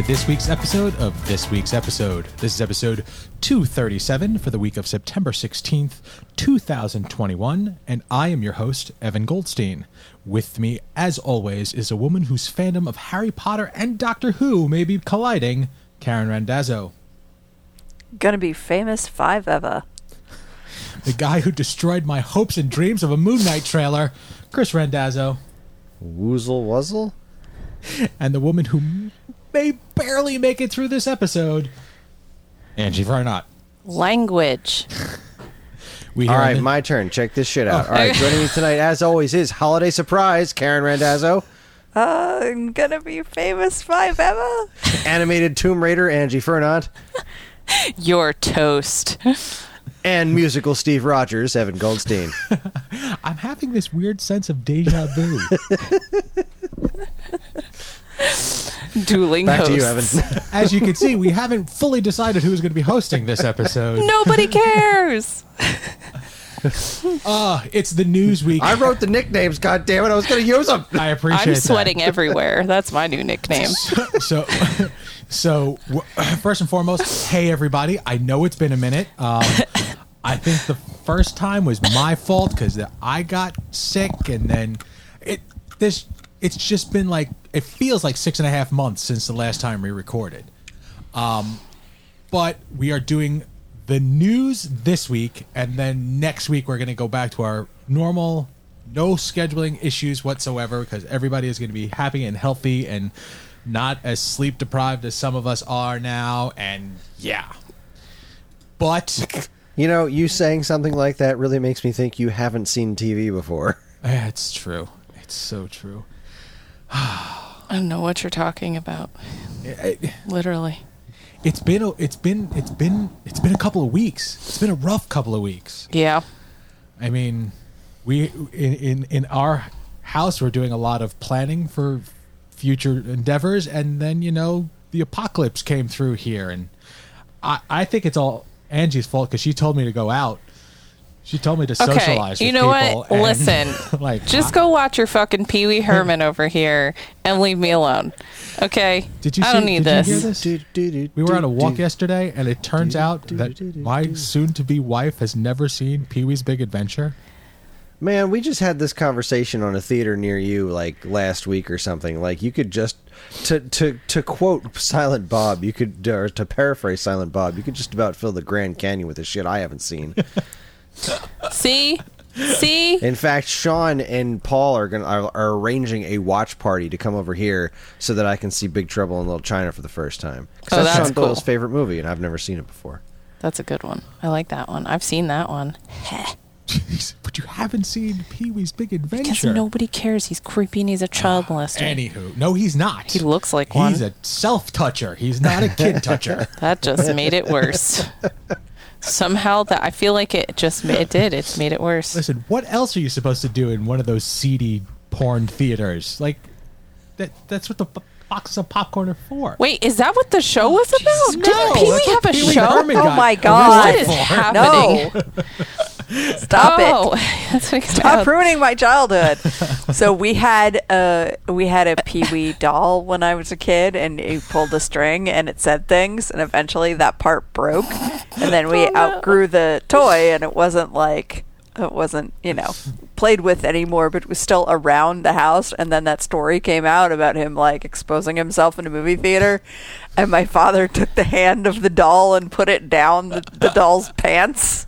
To this week's episode of This Week's Episode. This is episode 237 for the week of September 16th, 2021, and I am your host, Evan Goldstein. With me, as always, is a woman whose fandom of Harry Potter and Doctor Who may be colliding, Karen Randazzo. Gonna be famous five ever. The guy who destroyed my hopes and dreams of a Moon Knight trailer, Chris Randazzo. Woozle wuzzle? And the woman who may barely make it through this episode, Angie Varnot. Language. We All here on right, the- my turn. Check this shit out. All right, joining me tonight, as always, is holiday surprise Karen Randazzo, Uh, I'm gonna be famous five ever. animated Tomb Raider Angie Fernand, You're toast. and musical Steve Rogers Evan Goldstein. I'm having this weird sense of deja vu. Dueling Back to you, hosts. Evan. As you can see, we haven't fully decided who's going to be hosting this episode. Nobody cares. Uh, it's the news week. I wrote the nicknames. God damn it! I was going to use them. I appreciate I'm that. sweating everywhere. That's my new nickname. So, so w- first and foremost, hey everybody! I know it's been a minute. Um, I think the first time was my fault because I got sick, and then it this it's just been like it feels like six and a half months since the last time we recorded. Um, but we are doing the news this week, and then next week we're going to go back to our normal, no scheduling issues whatsoever, because everybody is going to be happy and healthy and not as sleep deprived as some of us are now. And yeah, but You know, you saying something like that really makes me think you haven't seen TV before. it's true. It's so true. I don't know what you're talking about. Eh, Literally. It's been a, it's been it's been it's been a couple of weeks. It's been a rough couple of weeks. Yeah. I mean, we in, in in our house we're doing a lot of planning for future endeavors, and then you know the apocalypse came through here, and I I think it's all Angie's fault because she told me to go out. She told me to Okay. socialize. You know people, what? and, Listen. like Just go watch your fucking Pee Wee Herman over here and leave me alone. Okay? Did you? I see, don't need did this. You hear this? Do, do, do, We were on a walk do. yesterday, and it turns out do, that do, do, my soon-to-be wife has never seen Pee Wee's Big Adventure. Man, we just had this conversation on a theater near you like last week or something. Like you could just to to to quote Silent Bob, you could or to paraphrase Silent Bob, you could just about fill the Grand Canyon with the shit I haven't seen. See? See? In fact, Sean and Paul are going are, are arranging a watch party to come over here so that I can see Big Trouble in Little China for the first time. 'Cause Oh, that's, that's Sean Doyle's cool. favorite movie, and I've never seen it before. That's a good one. I like that one. I've seen that one. Jeez, but you haven't seen Pee Wee's Big Adventure. Because nobody cares. He's creepy and he's a child ah, molester. Anywho, no, he's not. He looks like one. He's a self toucher. He's not a kid toucher. That just made it worse. Somehow that I feel like it just ma- it did. It made it worse. Listen, what else are you supposed to do in one of those seedy porn theaters? Like that. That's what the f- boxes of popcorn are for. Wait, is that what the show oh, was about? No, Didn't Pee Wee have a Pee Wee show? Herman oh my god! What is happening? No. Stop oh, it. Stop ruining my childhood. so we had a we had a Pee Wee doll when I was a kid, and he pulled a string and it said things, and eventually that part broke, and then we Oh, no. outgrew the toy, and it wasn't like it wasn't you know played with anymore, but it was still around the house. And then that story came out about him like exposing himself in a movie theater, and my father took the hand of the doll and put it down the, the doll's pants,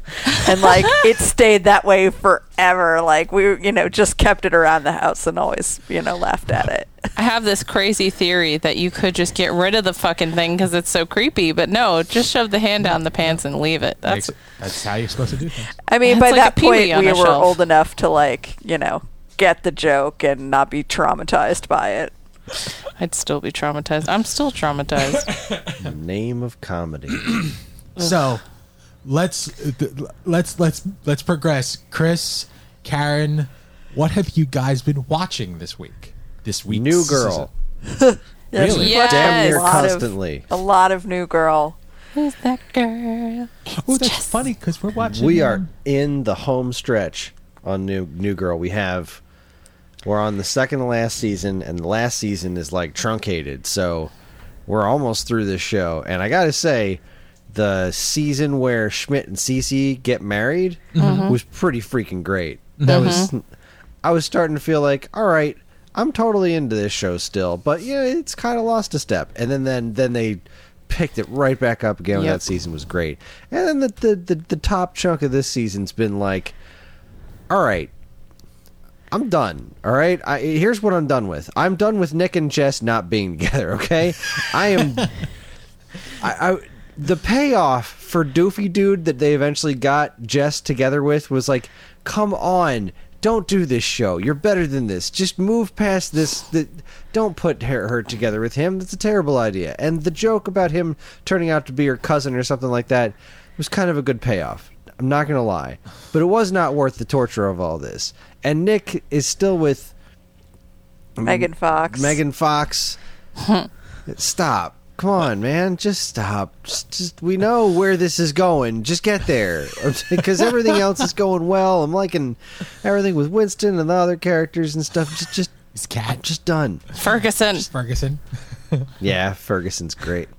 and like it stayed that way forever. Like we, you know, just kept it around the house and always, you know, laughed at it. I have this crazy theory that you could just get rid of the fucking thing because it's so creepy, but no, just shove the hand down the pants and leave it. That's That's how you're supposed to do things. I mean, It's by like that point, we were shelf. old enough to like, you know, get the joke and not be traumatized by it. I'd still be traumatized. I'm still traumatized. Name of comedy. So let's let's let's let's progress. Chris, Karen, what have you guys been watching this week? This week, New Girl. Yes, Really? we watched Damn a near lot of- constantly. a lot of New Girl. Who's that girl? Oh, that's funny because we're watching. We are in the home stretch on New New Girl. We have we're on the second to last season, and the last season is like truncated. So we're almost through this show, and I gotta say, the season where Schmidt and Cece get married mm-hmm. was pretty freaking great. That mm-hmm. was I was starting to feel like, all right, I'm totally into this show still, but yeah, it's kind of lost a step. And then then then they picked it right back up again. when Yep. That season was great. And then the, the the the top chunk of this season's been like, all right, I'm done. All right. I, here's what I'm done with. I'm done with Nick and Jess not being together. Okay. I am. I, I the payoff for Doofy Dude that they eventually got Jess together with was like, come on. Don't do this show. You're better than this. Just move past this. The, don't put her, her together with him. That's a terrible idea. And the joke about him turning out to be her cousin or something like that was kind of a good payoff. I'm not going to lie. But it was not worth the torture of all this. And Nick is still with Megan Fox. Megan Fox. stop. Come on, man. Just stop. Just, just we know where this is going. Just get there. Because everything else is going well. I'm liking everything with Winston and the other characters and stuff. Just just his cat, just done. Ferguson. Ferguson. Yeah, Ferguson's great.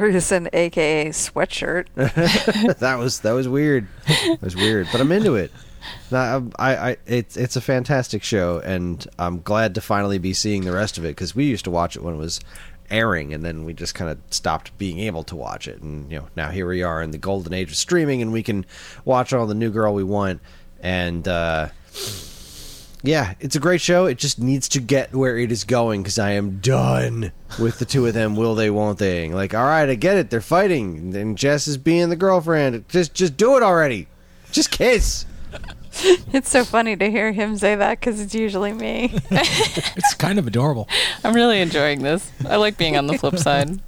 Ferguson, aka Sweatshirt. that was that was weird. That was weird, but I'm into it. No, I, I, it's it's a fantastic show, and I'm glad to finally be seeing the rest of it because we used to watch it when it was airing, and then we just kind of stopped being able to watch it, and you know now here we are in the golden age of streaming, and we can watch all the new girl we want, and uh, yeah, it's a great show. It just needs to get where it is going because I am done with the two of them. Will they? Won't they? Like, all right, I get it. They're fighting, and Jess is being the girlfriend. Just, just do it already. Just kiss. It's so funny to hear him say that because it's usually me. It's kind of adorable. I'm really enjoying this. I like being on the flip side.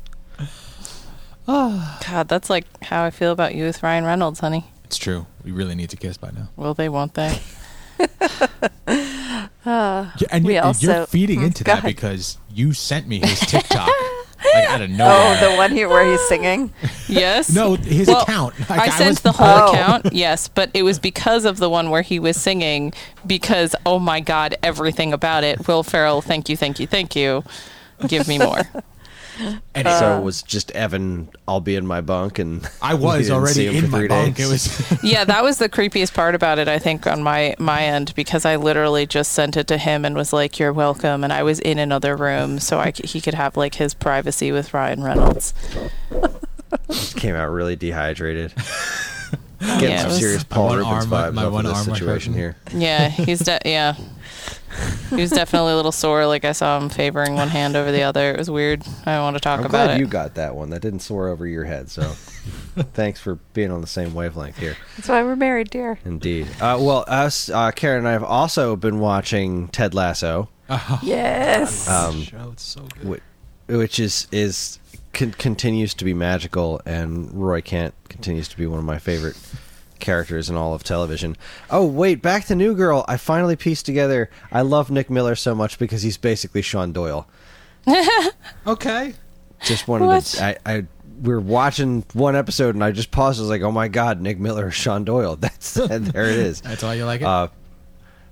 Oh. God, that's like how I feel about you with Ryan Reynolds, honey. It's true. We really need to kiss by now. Will they? Won't they? Yeah, and you're, also- you're feeding Hmm, into that ahead. because you sent me his TikTok like out of oh, the one here where he's singing. Yes. no, his Well, account. Like, I sent was- the whole Oh. account, yes, but it was because of the one where he was singing. Because oh my god, everything about it. Will Ferrell, thank you, thank you, thank you. Give me more. And so uh, it was just Evan. I'll be in my bunk, and I was already in my bunk. days. It was yeah, that was the creepiest part about it. I think on my my end because I literally just sent it to him and was like, "You're welcome," and I was in another room so I c- he could have like his privacy with Ryan Reynolds. came out really dehydrated. Getting Yeah, it some was- serious Paul one Rubens arm vibes my off one of this arm situation here. Yeah, he's de- yeah. He was definitely a little sore. Like I saw him favoring one hand over the other. It was weird. I don't want to talk I'm about glad it. you got that one. That didn't soar over your head. So, thanks for being on the same wavelength here. That's why we're married, dear. Indeed. Uh, well, us, uh, Karen and I have also been watching Ted Lasso, Yes. Um, show. It's so good. which, which is is con- continues to be magical, and Roy Kent continues to be one of my favorite characters in all of television. Oh wait, back to New Girl. I finally pieced together. I love Nick Miller so much because he's basically Sean Doyle. Okay. Just wanted What? to. I, I we are watching one episode, and I just paused. I was like, "Oh my god, Nick Miller, Sean Doyle." That's and there it is. That's why you like it. Uh,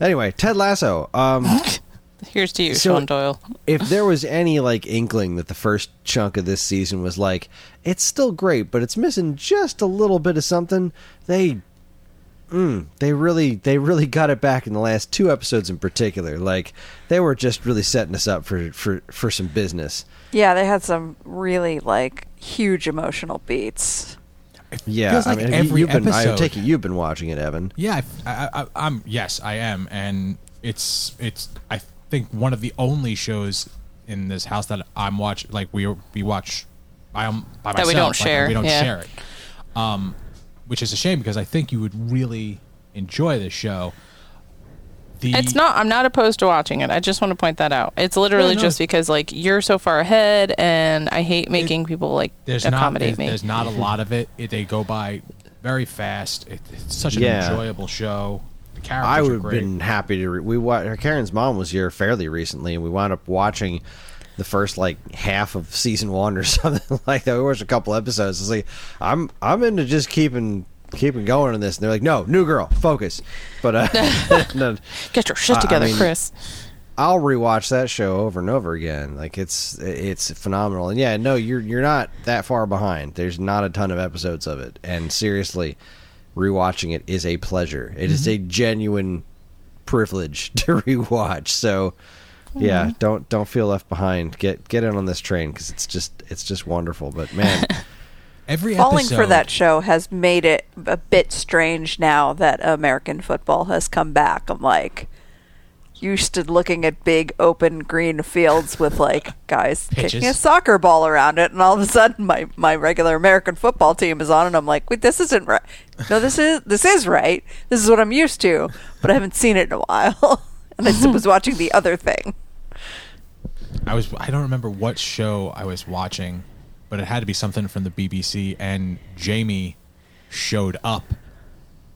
anyway, Ted Lasso. Um, Here's to you, So- Sean Doyle. if there was any like inkling that the first chunk of this season was like, it's still great, but it's missing just a little bit of something, they, mm, they really, they really got it back in the last two episodes in particular. Like they were just really setting us up for for for some business. yeah, they had some really like huge emotional beats. Yeah, feels like I mean, every you, have been, I episode- take it you've been watching it, Evan. Yeah, I, I, I, am Yes, I am, and it's it's. I think one of the only shows in this house that I'm watch like we we watch. I am by That we don't like, share, we don't yeah. share it, um, which is a shame because I think you would really enjoy this show. the It's not. I'm not opposed to watching it. I just want to point that out. It's literally no. just because like you're so far ahead, and I hate making people like there's not accommodate there's, me. there's not a lot of it. it they go by very fast. It, it's such an Yeah. enjoyable show. Characters I would have been happy to. Re- we wa- Karen's mom was here fairly recently, and we wound up watching the first like half of season one or something like that. We watched a couple episodes. It's like I'm I'm into just keeping keeping going on this, and they're like, no, new girl, focus. But uh, no, Get your shit I- I together, mean- Chris. I'll rewatch that show over and over again. Like it's it's phenomenal. And yeah, no, you're you're not that far behind. There's not a ton of episodes of it. And seriously, rewatching it is a pleasure. It is mm-hmm. a genuine privilege to rewatch. So yeah, mm-hmm. don't don't feel left behind. Get get in on this train cuz it's just it's just wonderful. But man, Every Falling for that show has made it a bit strange now that American football has come back. I'm like used to looking at big open green fields with like guys kicking a soccer ball around it and all of a sudden my, my regular American football team is on and I'm like, wait, this isn't right. No, this is this is right. This is what I'm used to, but I haven't seen it in a while. and I was watching the other thing. I was I don't remember what show I was watching, but it had to be something from the BBC and Jamie showed up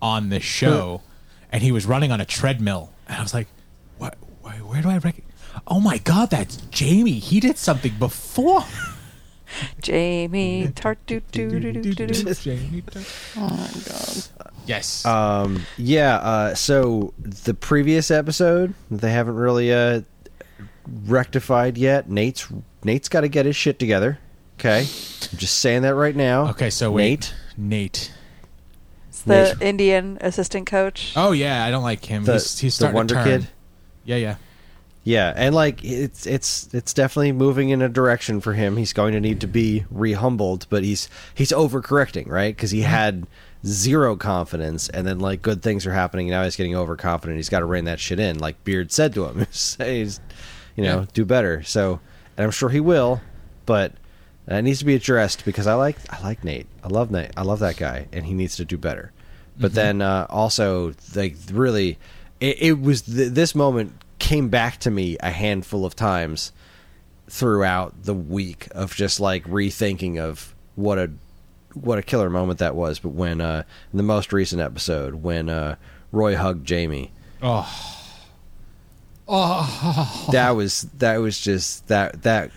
on the show and he was running on a treadmill and I was like, "What where, where do I rec Oh my god, that's Jamie. He did something before. Jamie Tartt doo doo doo doo doo doo. Jamie. Oh my god. Yes. um yeah, uh so the previous episode they haven't really uh rectified yet. Nate's Nate's got to get his shit together. Okay? I'm just saying that right now. okay, so wait. Nate Nate. It's the Nate. Indian assistant coach. Oh yeah, I don't like him. the, he's he's the starting Wonder to turn. Kid. Yeah, yeah. Yeah, and like it's it's it's definitely moving in a direction for him. He's going to need to be rehumbled, but he's he's overcorrecting, right? Because he had zero confidence, and then like good things are happening. Now he's getting overconfident. He's got to rein that shit in, like Beard said to him. He's, you know, Yeah. do better. So, and I'm sure he will, but that needs to be addressed because I like I like Nate. I love Nate. I love that guy, and he needs to do better. But then uh, also, like really, it, it was th- this moment came back to me a handful of times throughout the week of just like rethinking of what a what a killer moment that was. But when uh, in the most recent episode, when uh, Roy hugged Jamie, Oh. Oh. that was that was just that that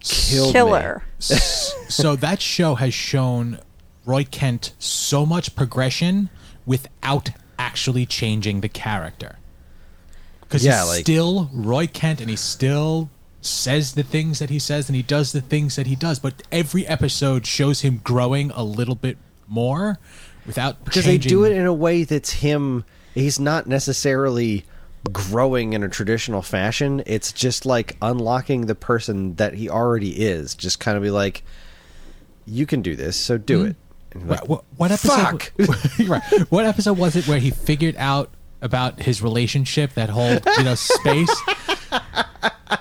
killed me. Killer. so that show has shown Roy Kent so much progression without actually changing the character. Because Yeah, he's like- still Roy Kent and he still says the things that he says and he does the things that he does. But every episode shows him growing a little bit more without because changing. they do it in a way that's him. He's not necessarily growing in a traditional fashion. It's just like unlocking the person that he already is. Just kind of be like, you can do this, so do hmm. it. You're What, like, what, what episode? Fuck! right. What episode was it where he figured out about his relationship, that whole you know space?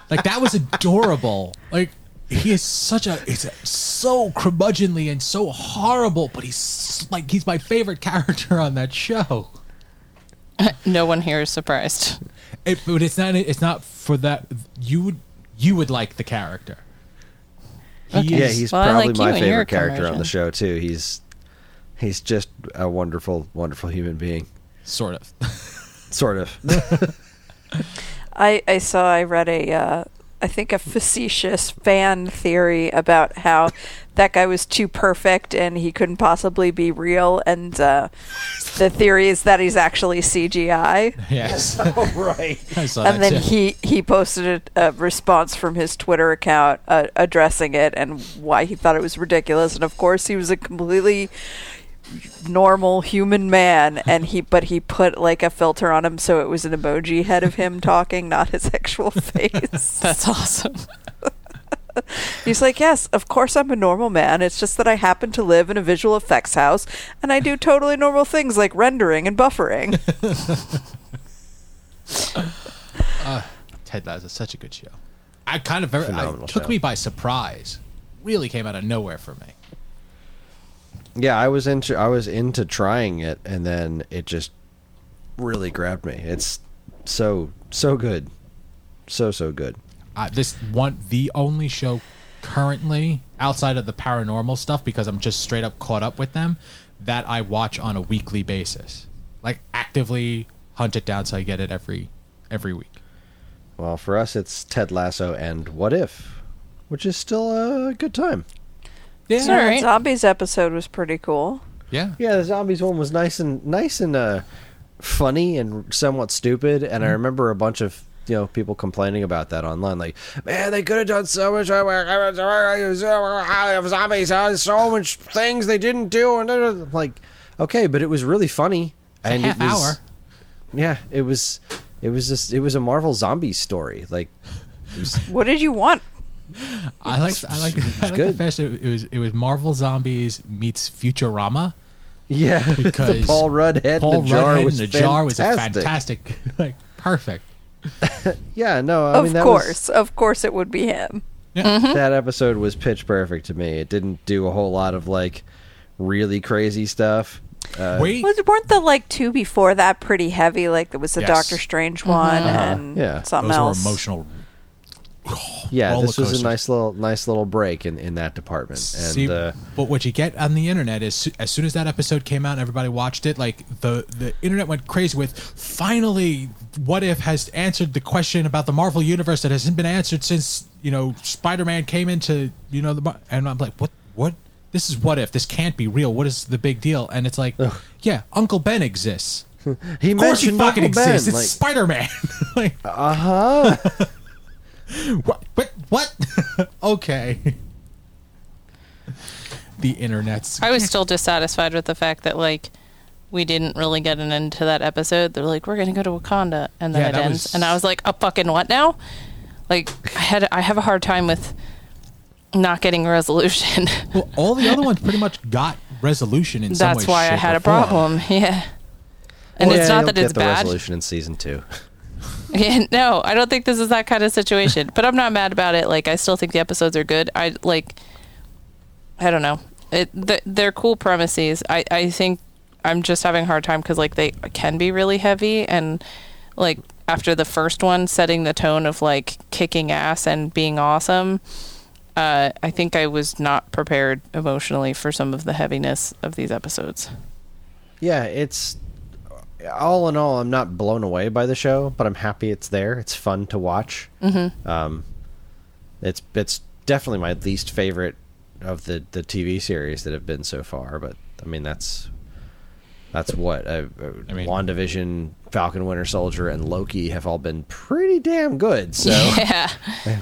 like that was adorable. Like he is such a it's so curmudgeonly and so horrible, but he's like he's my favorite character on that show. No one here is surprised. It, but it's not it's not for that you would you would like the character. He Okay. yeah, he's Well, probably like my favorite character on the show too. He's he's just a wonderful, wonderful human being. sort of. Sort of. I, I saw I read a uh, I think a facetious fan theory about how that guy was too perfect and he couldn't possibly be real and uh, the theory is that he's actually CGI yes. right. And then too. he he posted a, a response from his Twitter account uh, addressing it and why he thought it was ridiculous and of course he was a completely normal human man and he but he put like a filter on him so it was an emoji head of him talking not his actual face That's awesome. he's like yes of course i'm a normal man it's just that i happen to live in a visual effects house and i do totally normal things like rendering and buffering ah, Ted Lasso is such a good show. I kind of very Phenomenal it took show. me by surprise. Really came out of nowhere for me. Yeah, I was into I was into trying it, and then it just really grabbed me. It's so so good, so so good. uh, this one the only show currently outside of the paranormal stuff because I'm just straight up caught up with them that I watch on a weekly basis. Like actively hunt it down so I get it every every week. Well, for us, it's Ted Lasso and What If, which is still a good time. Yeah. All Yeah, right. Zombies episode was pretty cool. Yeah. Yeah, the zombies one was nice and nice and uh, funny and somewhat stupid. And I remember a bunch of you know people complaining about that online, like, man, they could have done so much. Zombies, uh, so much things they didn't do, and I'm like, okay, but it was really funny. and half it was, hour. Yeah, it was. It was just. It was a Marvel zombie story. Like, was, What did you want? I like I like I like the good. fact that it was it was Marvel Zombies meets Futurama. yeah, the Because Paul Rudd head Paul in the jar Rudd in was the jar was a fantastic. fantastic like perfect. Yeah, no, I of mean that course, was of course, it would be him. Yeah. that episode was pitch perfect to me. It didn't do a whole lot of like really crazy stuff. Uh, Wait, Was, weren't the like two before that pretty heavy? Like there was the Yes. Doctor Strange one and Yeah. something those else. were yeah, this was a nice little nice little break in, in that department. And See, uh, but what you get on the internet is as soon as that episode came out and everybody watched it, like the the internet went crazy with finally what if has answered the question about the Marvel universe that hasn't been answered since you know Spider-Man came into you know the and I'm like what what? This is what if. This can't be real. What is the big deal? And it's like yeah Uncle Ben exists. He of course he mentioned fucking Uncle Ben, it's like, Spider-Man. Like uh huh. What what what okay the internet's I was still dissatisfied with the fact that like we didn't really get an end to that episode. They're like, we're gonna go to Wakanda, and then Yeah, it ends, was- and I was like, a fucking what now? Like, I had I have a hard time with not getting a resolution. Well, all the other ones pretty much got resolution in some That's way, why I had a form. problem. Yeah. And Well, it's yeah, not that it's bad. resolution in season two. Yeah, no, I don't think this is that kind of situation. but I'm not mad about it. Like, I still think the episodes are good. I like. I don't know. It th- they're cool premises. I I think I'm just having a hard time because like they can be really heavy and like after the first one setting the tone of like kicking ass and being awesome. Uh, I think I was not prepared emotionally for some of the heaviness of these episodes. Yeah, it's all in all, I'm not blown away by the show, but I'm happy it's there. It's fun to watch. Mm-hmm. Um, it's it's definitely my least favorite of the the TV series that have been so far. But I mean, that's that's what uh, uh, I mean- WandaVision, Falcon, Winter Soldier, and Loki have all been pretty damn good. So, Yeah.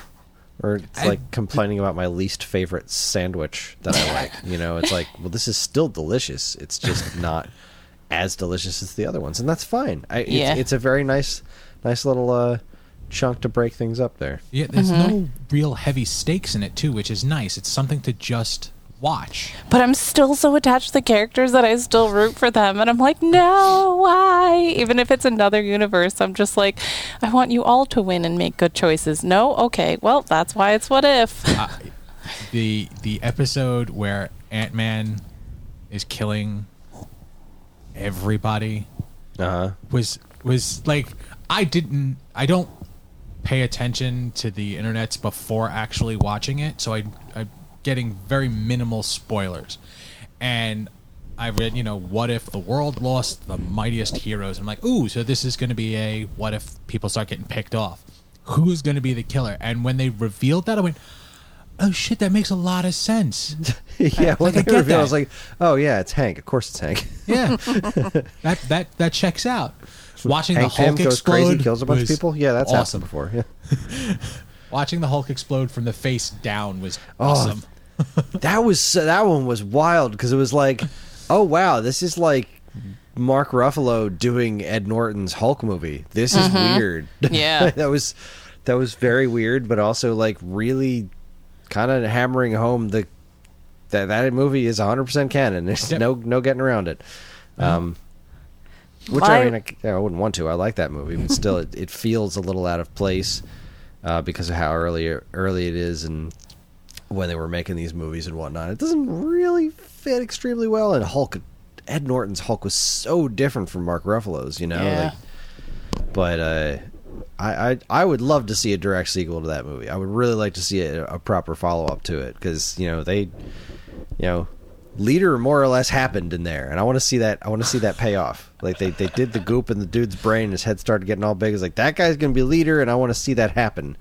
or it's I- like complaining about my least favorite sandwich that I like. You know, it's like, well, this is still delicious. It's just not as delicious as the other ones, and that's fine. I, it's, Yeah. it's a very nice, nice little uh, chunk to break things up there. Yeah, there's Mm-hmm. no real heavy stakes in it too, which is nice. It's something to just watch. But I'm still so attached to the characters that I still root for them. And I'm like, no, why? Even if it's another universe, I'm just like, I want you all to win and make good choices. No? Okay. Well, that's why it's what if. The the episode where Ant Man is killing everybody Uh huh. was was like I didn't I don't pay attention to the internets before actually watching it, so I I'm getting very minimal spoilers. And I read, you know, what if the world lost the mightiest heroes? I'm like, ooh, so this is going to be a what if people start getting picked off? Who's going to be the killer? And when they revealed that, I went, oh shit, that makes a lot of sense. yeah, when like, I they get revealed, I was like, oh yeah, it's Hank. Of course, it's Hank. Yeah, that that that checks out. Watching Hank the Hulk Pym goes explode crazy, kills a bunch of people. Yeah, that's awesome. happened before. Yeah. Watching the Hulk explode from the face down was Oh, awesome. that was that one was wild because it was like, oh wow, this is like Mark Ruffalo doing Ed Norton's Hulk movie. This is mm-hmm. weird. Yeah. that was that was very weird, but also like really kind of hammering home the that that movie is 100 percent canon. There's Yep. no no getting around it. Um, which My- I mean, I, I wouldn't want to. I like that movie, but still, it, it feels a little out of place uh, because of how early early it is and when they were making these movies and whatnot. It doesn't really fit extremely well. And Hulk, Ed Norton's Hulk was so different from Mark Ruffalo's. You know, Yeah. like but uh, I, I I would love to see a direct sequel to that movie. I would really like to see a, a proper follow up to it because you know they, you know, leader more or less happened in there, and I want to see that. I want to see that pay off. Like they they did the goop in the dude's brain, his head started getting all big. It's like that guy's gonna be leader, and I want to see that happen.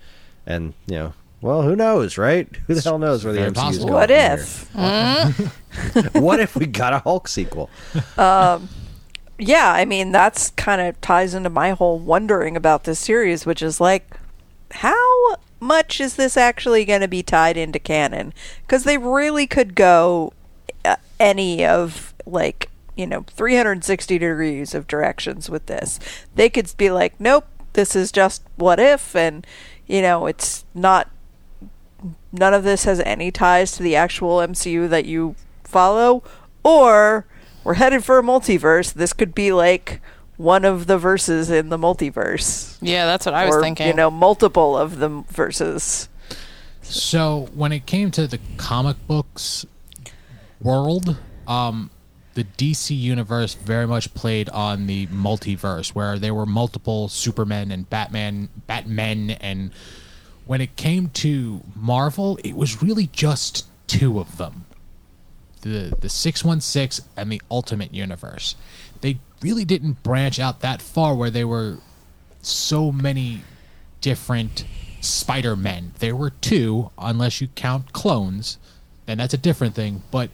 And you know, well, who knows, right? Who the hell knows where the MCU is going? What if? here? what if we got a Hulk sequel? Um, Yeah, I mean that's kind of ties into my whole wondering about this series, which is like, how much is this actually going to be tied into canon? Because they really could go uh, any of like you know 360 degrees of directions with this. They could be like, nope, this is just what if, and you know it's not. None of this has any ties to the actual MCU that you follow, or we're headed for a multiverse. This could be like one of the verses in the multiverse. Yeah, that's what I was or, thinking. You know, multiple of the verses. So when it came to the comic books world, um, the DC universe very much played on the multiverse, where there were multiple Supermen and Batman, Batmen, and when it came to Marvel, it was really just two of them the the 616 and the ultimate universe. They really didn't branch out that far where they were so many different spider-men. There were two unless you count clones then that's a different thing but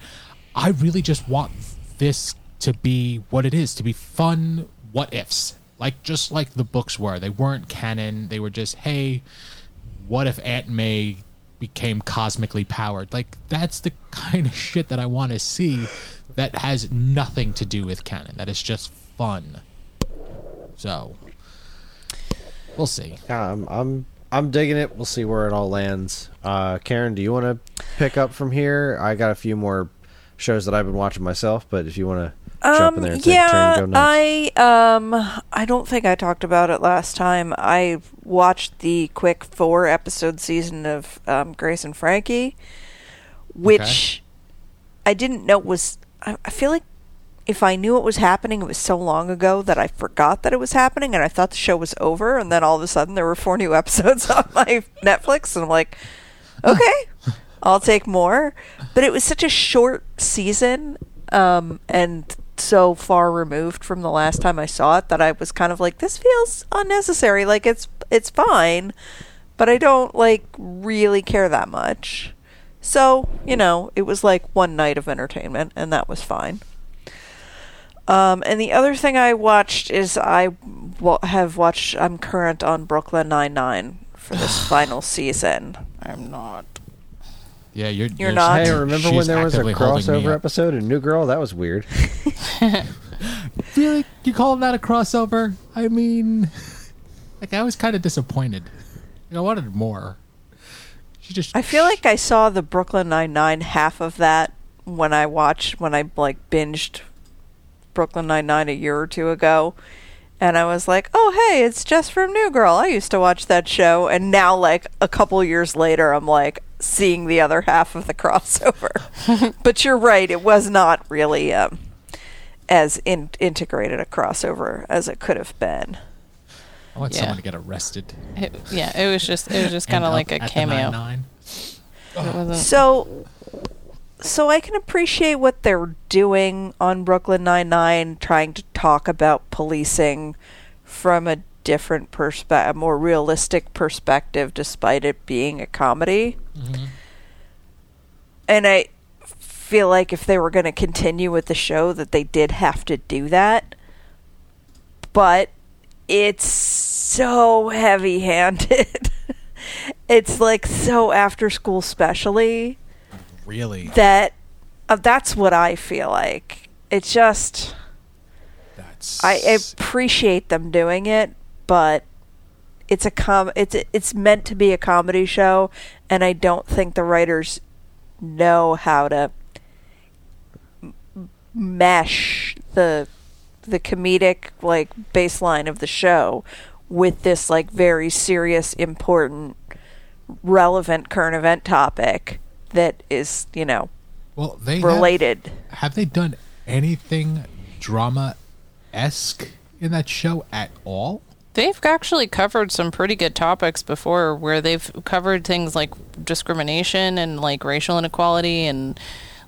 i really just want this to be what it is to be fun what ifs like just like the books were. They weren't canon. They were just hey what if Aunt May became cosmically powered? Like that's the kind of shit that I want to see that has nothing to do with canon. That is just fun. So we'll see. I'm I'm I'm digging it. We'll see where it all lands. Uh, Karen, do you want to pick up from here? I got a few more shows that I've been watching myself, but if you want to jump in there and take a turn, yeah. I um, I don't think I talked about it last time. I watched the quick four episode season of um, Grace and Frankie, which I didn't know was. I, I feel like if I knew it was happening, it was so long ago that I forgot that it was happening, and I thought the show was over. And then all of a sudden, there were four new episodes on my Netflix, and I'm like, okay, I'll take more. But it was such a short season, um, and so far removed from the last time I saw it that I was kind of like, this feels unnecessary. Like it's it's fine, but I don't like really care that much. So you know, it was like one night of entertainment, and that was fine. Um, and the other thing I watched is I have watched. I'm current on Brooklyn Nine Nine for this final season. I'm not. Yeah, you're. You're not. Hey, remember when there was a actively holding me crossover episode in New Girl? That was weird. Really? You call that a crossover? I mean, like I was kind of disappointed. Like, I wanted more. She just. I feel like I saw the Brooklyn Nine Nine half of that when I watched when I like binged Brooklyn Nine Nine a year or two ago, and I was like, "Oh, hey, it's just from New Girl. I used to watch that show." And now, like a couple years later, I'm like seeing the other half of the crossover. but you're right; it was not really um, as in- integrated a crossover as it could have been. I want Yeah. someone to get arrested. It, yeah, it was just it was just kind of like a cameo. 9-9. So, so I can appreciate what they're doing on Brooklyn Nine Nine, trying to talk about policing from a different perspective, a more realistic perspective, despite it being a comedy. And I feel like if they were going to continue with the show, that they did have to do that. But it's so heavy-handed. it's like so after school specially Really? that uh, that's what I feel like. It's just That's. I appreciate them doing it, but it's a com it's it's meant to be a comedy show and I don't think the writers know how to m- mesh the the comedic like baseline of the show with this like very serious important relevant current event topic that is, you know, well, they have- related. Have they done anything drama esque in that show at all? They've actually covered some pretty good topics before where they've covered things like discrimination and like racial inequality and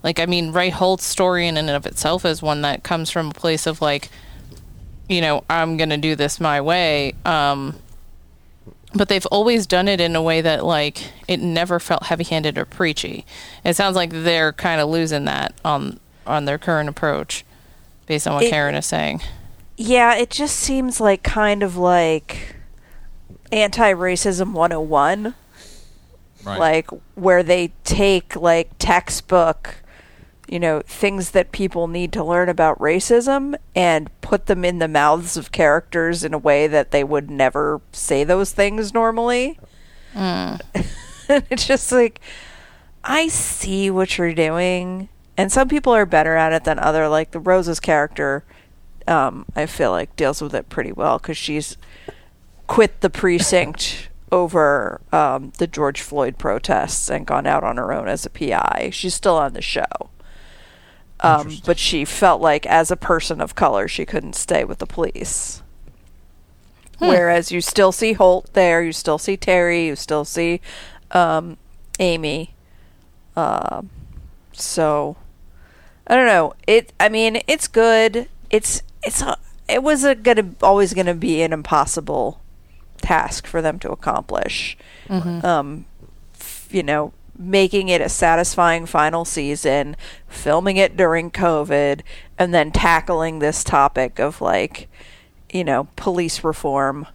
like I mean Ray Holt's story in and of itself is one that comes from a place of like you know, I'm going to do this my way. Um but they've always done it in a way that like it never felt heavy-handed or preachy. It sounds like they're kind of losing that on on their current approach based on what It- Karen is saying. Yeah, it just seems like kind of like anti-racism 101. Right. like where they take like textbook you know things that people need to learn about racism and put them in the mouths of characters in a way that they would never say those things normally mm. it's just like i see what you're doing and some people are better at it than other like the Rosa's character um, i feel like deals with it pretty well because she's quit the precinct over um, the George Floyd protests and gone out on her own as a PI. She's still on the show. Um, but she felt like, as a person of color, she couldn't stay with the police. Whereas you still see Holt there, you still see Terry, you still see um, Amy. Um so I don't know. It. I mean, it's good. It's. It's. A, it was a gonna always gonna be an impossible task for them to accomplish. Um, f- you know, making it a satisfying final season, filming it during COVID, and then tackling this topic of like, you know, police reform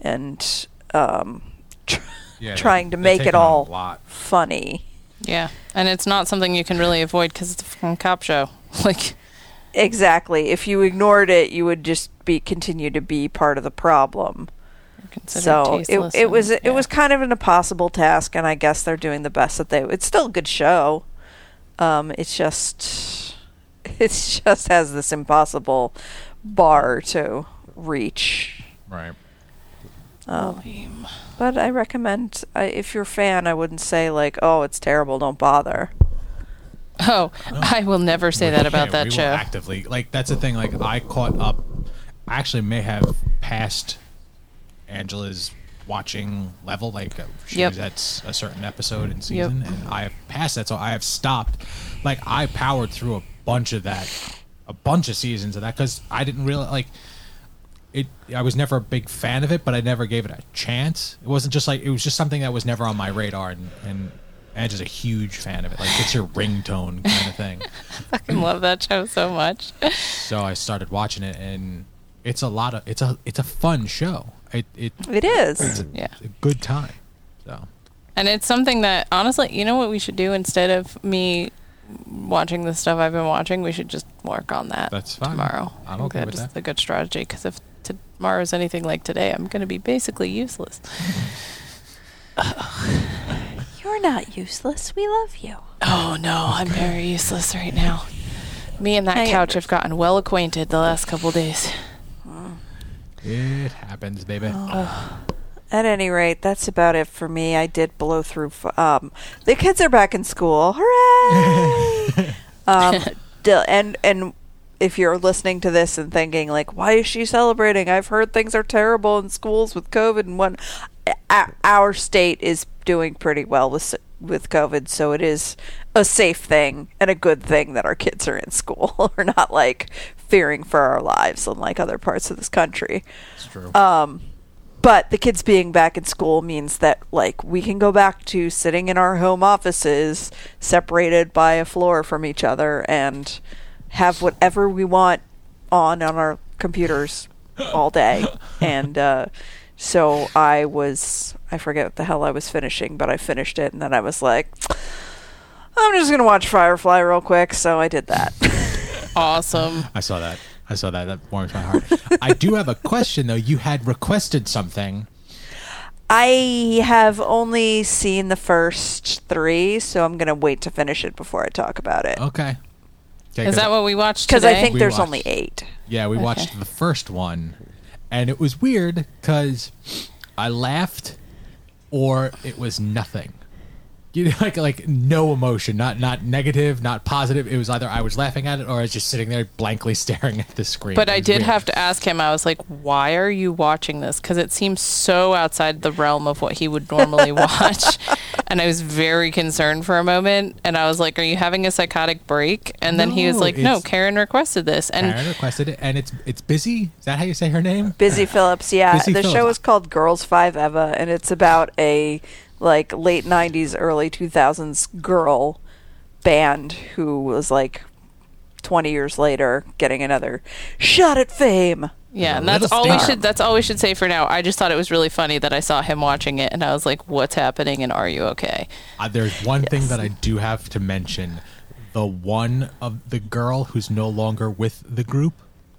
and um, tr- Yeah, trying to make it taking on a all funny. Yeah, and it's not something you can really avoid because it's a fucking cop show. Like, Exactly. If you ignored it, you would just be continue to be part of the problem. so it tasteless it was and- it was kind of an impossible task, and I guess they're doing the best that they. It's still a good show. Um, it's just it's just has this impossible bar to reach. Right. Um, but I recommend I, if you're a fan, I wouldn't say like, "Oh, it's terrible, don't bother." Oh, I will never say that about that show. Actively, like that's the thing. Like I caught up. I actually may have passed Angela's watching level. Like uh, she Yep. was at a certain episode and season, and I have passed that. So I have stopped. Like I powered through a bunch of that, a bunch of seasons of that because I didn't really like. It, I was never a big fan of it, but I never gave it a chance. It wasn't just like it was just something that was never on my radar, and, and Angela's a huge fan of it. Like it's her ringtone kind of thing. I fucking love that show so much. so I started watching it, and it's a lot of it's a it's a fun show. It it It is. Yeah. it's a good time. So And it's something that honestly, you know what we should do instead of me watching the stuff I've been watching, we should just work on that That's fine. tomorrow. I'm I okay think with that's a good strategy because if tomorrow's anything like today, I'm going to be basically useless. You're not useless. We love you. Oh no, I'm very useless right now. Me and that I couch have gotten well acquainted the last couple days. it happens, baby. At any rate, that's about it for me. I did blow through. F- um, the kids are back in school. Hooray! um, d- and and if you're listening to this and thinking like, why is she celebrating? I've heard things are terrible in schools with COVID. And one, a- our state is doing pretty well with with COVID, so it is a safe thing and a good thing that our kids are in school. We're not like fearing for our lives, unlike other parts of this country. It's true. Um, but the kids being back in school means that like we can go back to sitting in our home offices, separated by a floor from each other, and have whatever we want on on our computers all day. And uh, so I was I forget what the hell I was finishing, but I finished it, and then I was like. I'm just gonna watch Firefly real quick, so I did that. Awesome. I saw that. I saw that. That warms my heart. I do have a question though. You had requested something. I have only seen the first three, so I'm gonna wait to finish it before I talk about it. Okay. Okay, Is 'cause- that what we watched Because? I think We there's watched- only eight. Yeah, we watched the first one, and it was weird because I laughed, or it was nothing. You know, like like no emotion, not not negative, not positive. It was either I was laughing at it or I was just sitting there blankly staring at the screen. But I did weird. have to ask him. I was like, "Why are you watching this?" Because it seems so outside the realm of what he would normally watch. and I was very concerned for a moment. And I was like, "Are you having a psychotic break?" And then he was like, "No, Karen requested this." And Karen requested it, and it's it's busy. Is that how you say her name? Busy Phillips, yeah. Busy the Phillips. show is called Girls Five Eva, and it's about a like late '90s, early 2000s girl band who was like 20 years later getting another shot at fame. yeah, and that's all we should. That's all we should say for now. I just thought it was really funny that I saw him watching it, and I was like, "What's happening?" And are you okay? Uh, there's one thing that I do have to mention: the one of the girl who's no longer with the group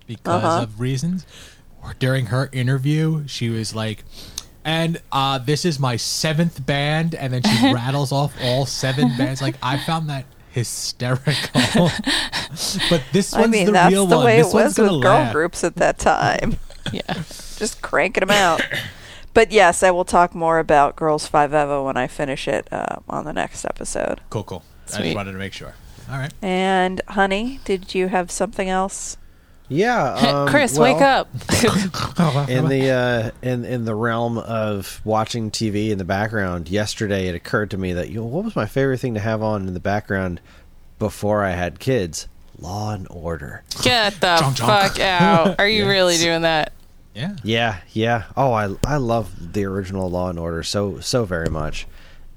because Uh-huh. of reasons. During her interview, she was like, "And uh, this is my seventh band," and then she rattles off all seven bands. Like I found that hysterical. but this one's I mean, the that's real the one. way this it was with girl laugh. groups at that time. Yeah. Just cranking them out. But yes, I will talk more about Girls5eva when I finish it uh, on the next episode. Cool, cool. I just wanted to make sure. All right. And honey, did you have something else? Yeah, um, Chris, well, wake up. in the uh, in in the realm of watching TV in the background, yesterday it occurred to me that you know, what was my favorite thing to have on in the background before I had kids? Law and Order. Get the Chonk, chonk. fuck out. Are you Yes. really doing that? Yeah. Yeah, yeah. Oh, I I love the original Law and Order so so very much,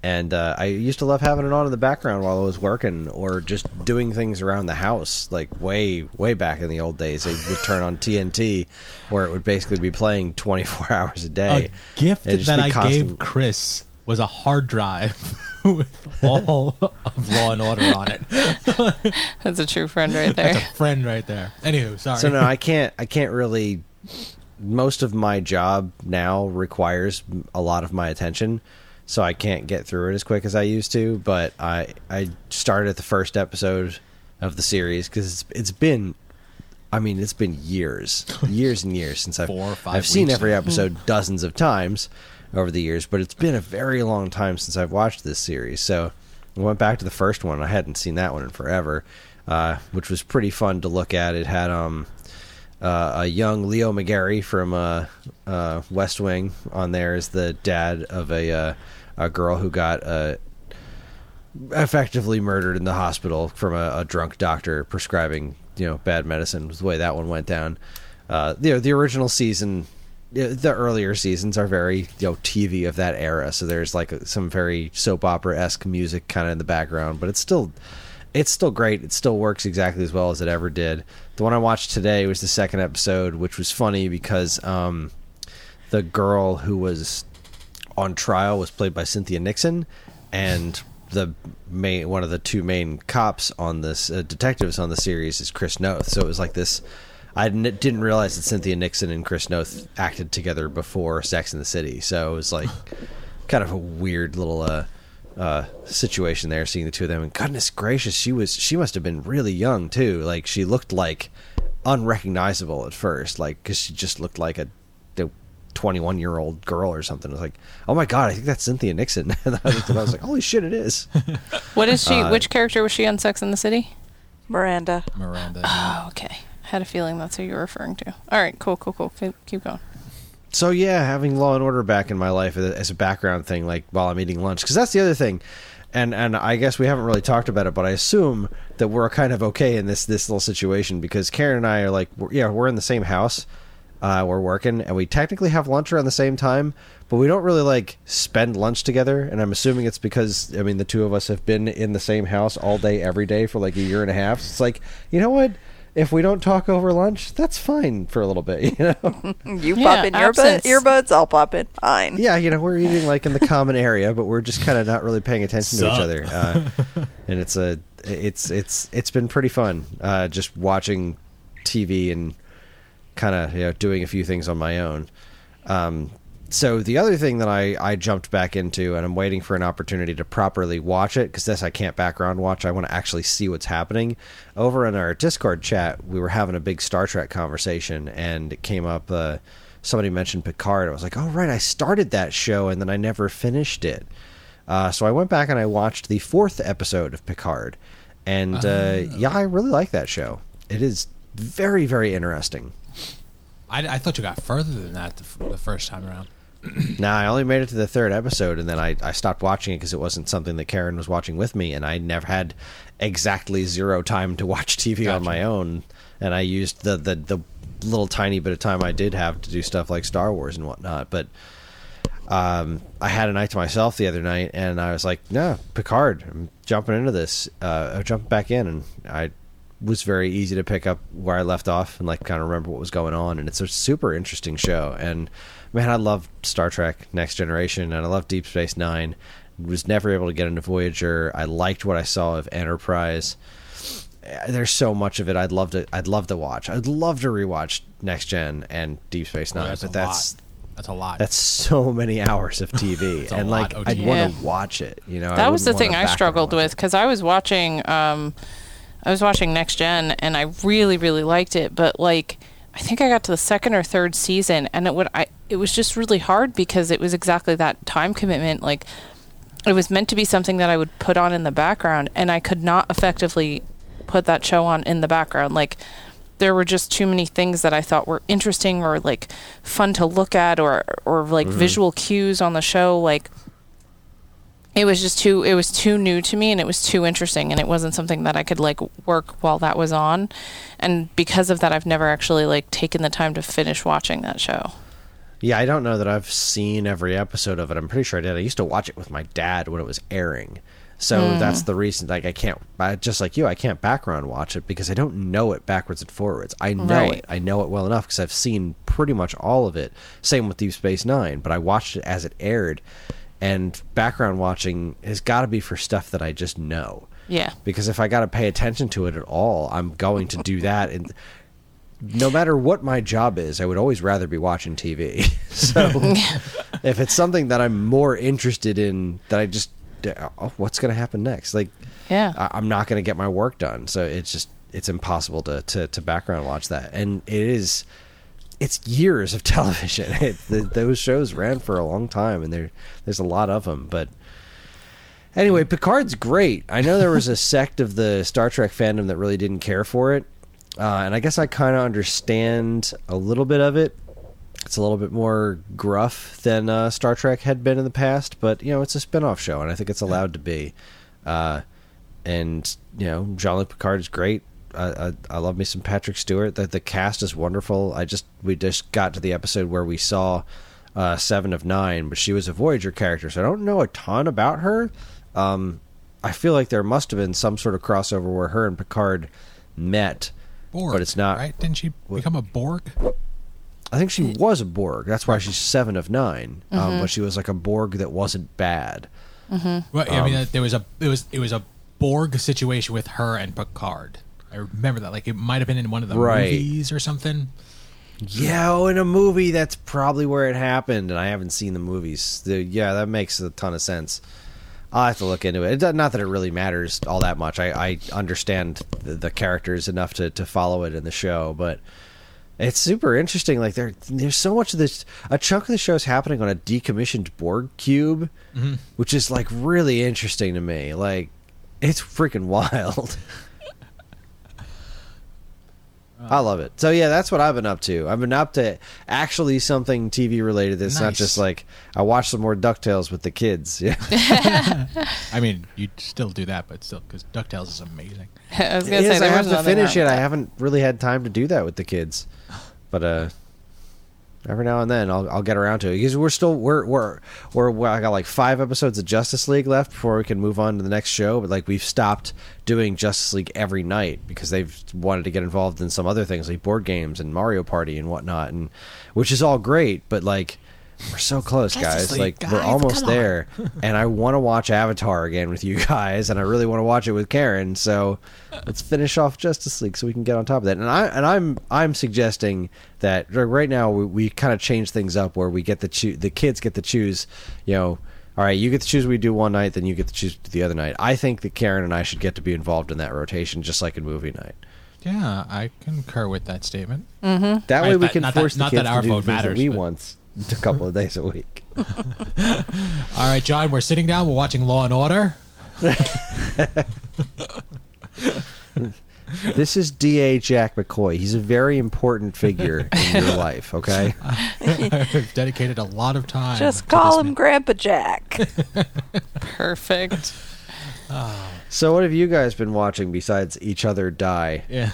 and uh, I used to love having it on in the background while I was working or just doing things around the house. Like way way back in the old days, it would turn on TNT, where it would basically be playing twenty four hours a day. A gift that I constant- gave Chris was a hard drive with all of Law and Order on it. That's a true friend right there. That's a friend right there. Anywho, sorry. So no, I can't. I can't really. Most of my job now requires a lot of my attention, so I can't get through it as quick as I used to. But I I started the first episode of the series because it's it's been. I mean, it's been years, years and years since I've Four or five I've seen every episode dozens of times over the years, but it's been a very long time since I've watched this series. So I went back to the first one. I hadn't seen that one in forever, uh, which was pretty fun to look at. It had um, uh, a young Leo McGarry from uh, uh, West Wing on there as the dad of a uh, a girl who got uh, effectively murdered in the hospital from a, a drunk doctor prescribing you know bad medicine. Was the way that one went down. Uh, you know, the original season, the earlier seasons are very you know TV of that era. So there's like some very soap opera esque music kind of in the background, but it's still it's still great. It still works exactly as well as it ever did. The one I watched today was the second episode, which was funny because um, the girl who was on trial was played by Cynthia Nixon, and the main one of the two main cops on this uh, detectives on the series is Chris Noth. So it was like this. I n- didn't realize that Cynthia Nixon and Chris Noth acted together before Sex in the City. So it was like kind of a weird little uh, uh, situation there, seeing the two of them. And goodness gracious, she was she must have been really young too. Like she looked like unrecognizable at first, like because she just looked like a. the 21 year old girl or something. I was like, oh my god, I think that's Cynthia Nixon. and I looked and I was like, holy shit, it is. What is she? Uh, which character was she on Sex in the City? Miranda. Miranda. Oh, okay. I had a feeling that's who you were referring to. All right, cool, cool, cool. Keep, keep going. so yeah, having Law and Order back in my life as a background thing, like while I'm eating lunch, because that's the other thing. And and I guess we haven't really talked about it, but I assume that we're kind of okay in this this little situation because Karen and I are like, we're, yeah, we're in the same house, uh, we're working, and we technically have lunch around the same time, but we don't really like spend lunch together. And I'm assuming it's because I mean the two of us have been in the same house all day every day for like a year and a half. So it's like, you know what? If we don't talk over lunch, that's fine for a little bit, you know. You Yeah, pop in your bu- absence. earbuds, I'll pop in mine. Yeah, you know, we're eating like in the common area, but we're just kind of not really paying attention to each other. Uh, and it's a, it's it's it's been pretty fun, uh, just watching TV and kind of you know doing a few things on my own. Um, so the other thing that I I jumped back into, and I'm waiting for an opportunity to properly watch it because this I can't background watch. I want to actually see what's happening. Over in our Discord chat, we were having a big Star Trek conversation, and it came up. Uh, somebody mentioned Picard. I was like, "Oh right, I started that show and then I never finished it." Uh, so I went back and I watched the fourth episode of Picard, and uh, yeah, I really like that show. It is very very interesting. I, I thought you got further than that the, f- the first time around. Now I only made it to the third episode, and then I, I stopped watching it because it wasn't something that Karen was watching with me, and I never had exactly zero time to watch TV on my own, and I used the, the the little tiny bit of time I did have to do stuff like Star Wars and whatnot. But um, I had a night to myself the other night, and I was like, "No, Picard, I'm jumping into this, uh, jumping back in," and I was very easy to pick up where I left off and like kind of remember what was going on. And it's a super interesting show. And man, I love Star Trek Next Generation and I love Deep Space Nine. Was never able to get into Voyager. I liked what I saw of Enterprise. Uh, There's so much of it. I'd love to. I'd love to watch. I'd love to rewatch Next Gen and Deep Space Oh, Nine. that's but a that's lot. That's a lot. that's so many hours of TV, and like lot, I'd OT. want to watch it. You know, I that was the thing I struggled with because I was watching, um, I was watching Next Gen, and I really, really liked it. But like, I think I got to the second or third season, and it would, I, it was just really hard because it was exactly that time commitment. Like, it was meant to be something that I would put on in the background, and I could not effectively put that show on in the background. Like, there were just too many things that I thought were interesting or like fun to look at, or or like mm-hmm. visual cues on the show, like it was just too it was too new to me and it was too interesting and it wasn't something that I could like work while that was on and because of that I've never actually like taken the time to finish watching that show. Yeah, I don't know that I've seen every episode of it. I'm pretty sure I did. I used to watch it with my dad when it was airing. So hmm. that's the reason like I can't I, just like you, I can't background watch it because I don't know it backwards and forwards. I know Right. it. I know it well enough because I've seen pretty much all of it. Same with Deep Space 9, but I watched it as it aired and background watching has got to be for stuff that I just know. Yeah. Because if I got to pay attention to it at all, I'm going to do that. And no matter what my job is, I would always rather be watching TV. So if it's something that I'm more interested in, that I just, oh, what's going to happen next? Like, Yeah. I, I'm not going to get my work done. So it's just, it's impossible to, to, to background watch that. And it is, it's years of television. It, the, those shows ran for a long time, and there there's a lot of them. But anyway, Picard's great. I know there was a sect of the Star Trek fandom that really didn't care for it, uh, and I guess I kind of understand a little bit of it. It's a little bit more gruff than uh, Star Trek had been in the past, but you know it's a spin-off show, and I think it's allowed to be. Uh, and you know, Jean-Luc Picard is great. I, I, I love me some Patrick Stewart. The the cast is wonderful. I just we just got to the episode where we saw uh, Seven of Nine, but she was a Voyager character, so I don't know a ton about her. Um, I feel like there must have been some sort of crossover where her and Picard met, Borg, but it's not. right. Didn't she become a Borg? I think she was a Borg. That's why she's Seven of 9 Mm-hmm. Um, but she was like a Borg that wasn't bad. Well, I mean, uh, there was a it was it was a Borg situation with her and Picard. I remember that. Like it might have been in one of the Right. movies or something. Yeah, oh, in a movie, that's probably where it happened, and I haven't seen the movies. The, yeah, that makes a ton of sense. I'll have to look into it. it. does- Not that it really matters all that much. I, I understand the, the characters enough to, to follow it in the show, but it's super interesting. Like there, there's so much of this. A chunk of the show is happening on a decommissioned Borg cube, mm-hmm. which is like really interesting to me. Like it's freaking wild. I love it. So yeah, that's what I've been up to. I've been up to actually something TV related. That's not just like I watched some more Ducktales with the kids. Yeah, I mean, you still do that, but still, because Ducktales is amazing. I was gonna say is. I have to finish it. I haven't really had time to do that with the kids, but uh, every now and then I'll I'll get around to it because we're still we're we're we're, I got like five episodes of Justice League left before we can move on to the next show. But like we've stopped doing Justice League every night because they've wanted to get involved in some other things like board games and Mario Party and whatnot, and which is all great. But like we're so close, Justice guys. League, like we're almost come there, and I want to watch Avatar again with you guys, and I really want to watch it with Karen. So let's finish off Justice League so we can get on top of that. And I and I'm I'm suggesting that right now we, we kind of change things up where we get the choo- the kids get to choose. You know, all right, you get to choose what we do one night, then you get to choose the other night. I think that Karen and I should get to be involved in that rotation, just like in movie night. Yeah, I concur with that statement. That Right, way we can not that- force the not kids that our to do vote matters, we but- want a couple of days a week. All right, John, we're sitting down. We're watching Law and Order. This is D.A. Jack McCoy. He's a very important figure in your life, okay? I've dedicated a lot of time. Just call him man. Grandpa Jack. Perfect. So, what have you guys been watching besides each other die? Yeah.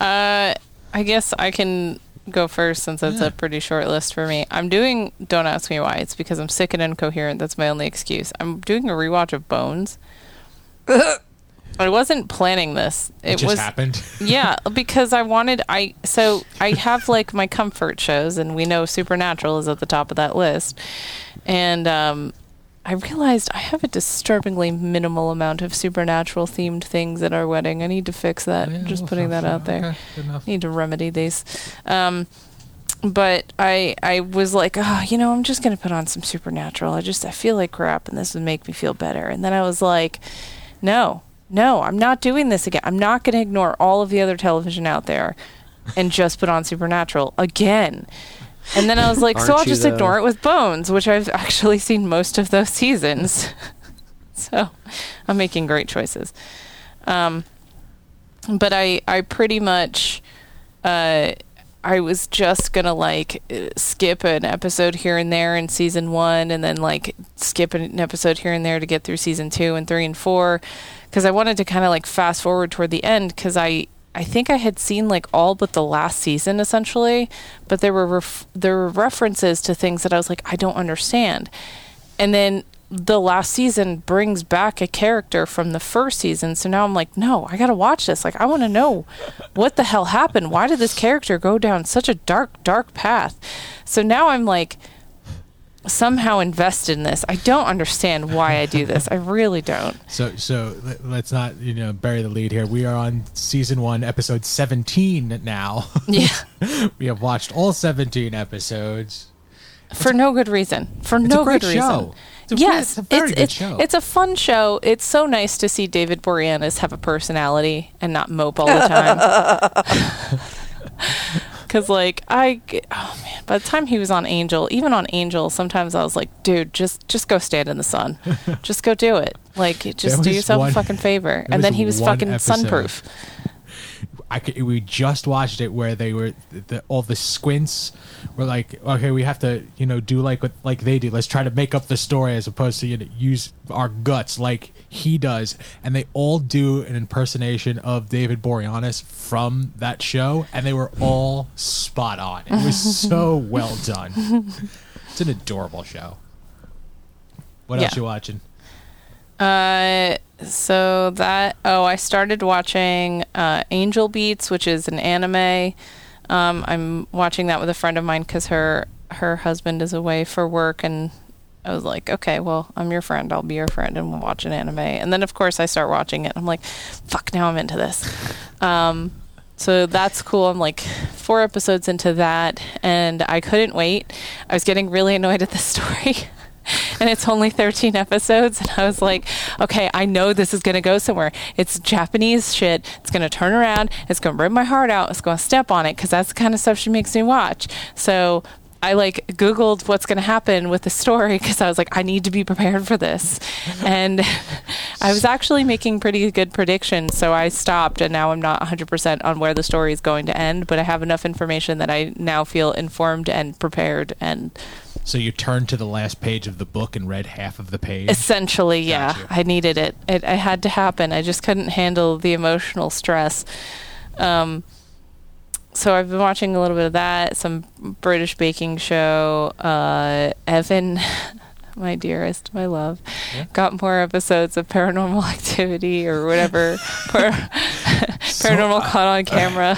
Uh, I guess I can go first since it's a pretty short list for me. I'm doing. Don't ask me why. It's because I'm sick and incoherent. That's my only excuse. I'm doing a rewatch of Bones. I wasn't planning this. It, It, just was happened. yeah, because I wanted I so I have like my comfort shows and we know Supernatural is at the top of that list. And um I realized I have a disturbingly minimal amount of supernatural themed things at our wedding. I need to fix that. Yeah, Just putting that out there. okay. Need to remedy these. Um but I I was like, oh, you know, I'm just gonna put on some supernatural. I just I feel like crap and this would make me feel better. And then I was like, no, no, I'm not doing this again. I'm not going to ignore all of the other television out there and just put on Supernatural again. And then I was like, so I'll just though? ignore it with Bones, which I've actually seen most of those seasons. so I'm making great choices. Um, but I, I pretty much, uh, I was just gonna like uh, skip an episode here and there in season one, and then like skip an episode here and there to get through season two and three and four, because I wanted to kind of like fast forward toward the end because I I think I had seen like all but the last season essentially, but there were ref- there were references to things that I was like I don't understand, and then the last season brings back a character from the first season. So now I'm like, no, I got to watch this. Like, I want to know what the hell happened. Why did this character go down such a dark, dark path? So now I'm like somehow invested in this. I don't understand why I do this. I really don't. So, so let- let's not you know bury the lead here. We are on season one, episode seventeen now. Yeah. we have watched all seventeen episodes. For no good reason. For It's no good reason. It's a yes, it's a very good it's, show. It's a fun show. It's so nice to see David Boreanaz have a personality and not mope all the time. Because, like, I, oh man, by the time he was on Angel, even on Angel, sometimes I was like, dude, just just go stand in the sun, just go do it. Like, just do yourself one- a fucking favor. And then he was fucking episode sunproof. I could, we just watched it where they were the, all the squints were like okay we have to you know do like what like they do. Let's try to make up the story as opposed to you know, use our guts like he does. And they all do an impersonation of David Boreanaz from that show and they were all spot on. It was so well done. It's an adorable show. What else Yeah. you watching Uh, so that oh, I started watching uh, Angel Beats, which is an anime. Um, I'm watching that with a friend of mine because her her husband is away for work, and I was like, okay, well, I'm your friend. I'll be your friend, and we'll watch an anime. And then of course I start watching it. I'm like, fuck, now I'm into this. Um, so that's cool. I'm like four episodes into that, and I couldn't wait. I was getting really annoyed at the story. and it's only 13 episodes and i was like okay i know this is going to go somewhere it's japanese shit it's going to turn around it's going to rip my heart out it's going to step on it because that's the kind of stuff she makes me watch so I like Googled what's going to happen with the story because I was like, I need to be prepared for this. And I was actually making pretty good predictions. So I stopped and now I'm not 100% on where the story is going to end, but I have enough information that I now feel informed and prepared. And so you turned to the last page of the book and read half of the page essentially, yeah, Gotcha. I needed it. it. It had to happen. I just couldn't handle the emotional stress. Um, so I've been watching a little bit of that, some British baking show. Uh, Evan, my dearest, my love, Yeah. got more episodes of Paranormal Activity or whatever. par- paranormal uh, caught on camera.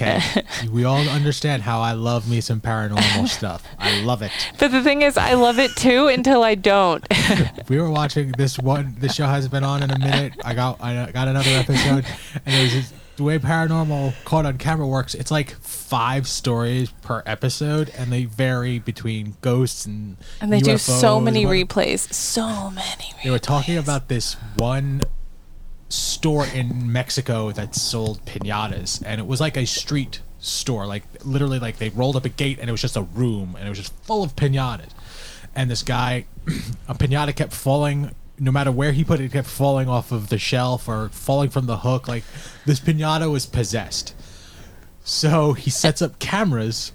Okay. we all understand how I love me some paranormal stuff. I love it. But the thing is, I love it too until I don't. We were watching this one. This show hasn't been on in a minute. I got I got another episode, and it was just, the way paranormal caught on camera works. It's like five stories per episode, and they vary between ghosts and and they do so many replays. So many replays. They were talking about this one store in Mexico that sold pinatas, and it was like a street store. Like literally, like they rolled up a gate and it was just a room and it was just full of pinatas. And this guy, a pinata kept falling. No matter where he put it, it kept falling off of the shelf or falling from the hook. Like this pinata was possessed. So he sets up cameras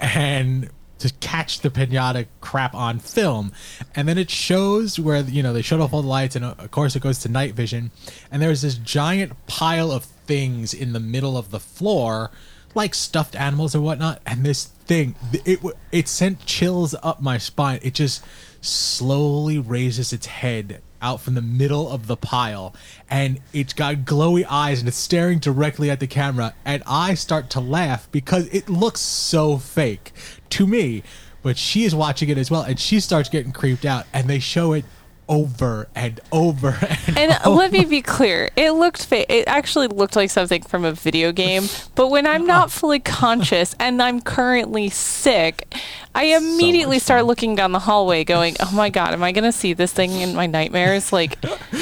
and to catch the pinata crap on film. And then it shows where you know they shut off all the lights and uh, of course it goes to night vision. And there's this giant pile of things in the middle of the floor like stuffed animals and whatnot. And this thing it it sent chills up my spine. It just slowly raises its head out from the middle of the pile and it's got glowy eyes and it's staring directly at the camera and I start to laugh because it looks so fake to me. But she is watching it as well and she starts getting creeped out and they show it over and over and, And over. let me be clear, it looked fa- it actually looked like something from a video game, but when I'm not fully conscious and I'm currently sick, I immediately much start looking down the hallway going, "Oh my god, am I going to see this thing in my nightmares?" Like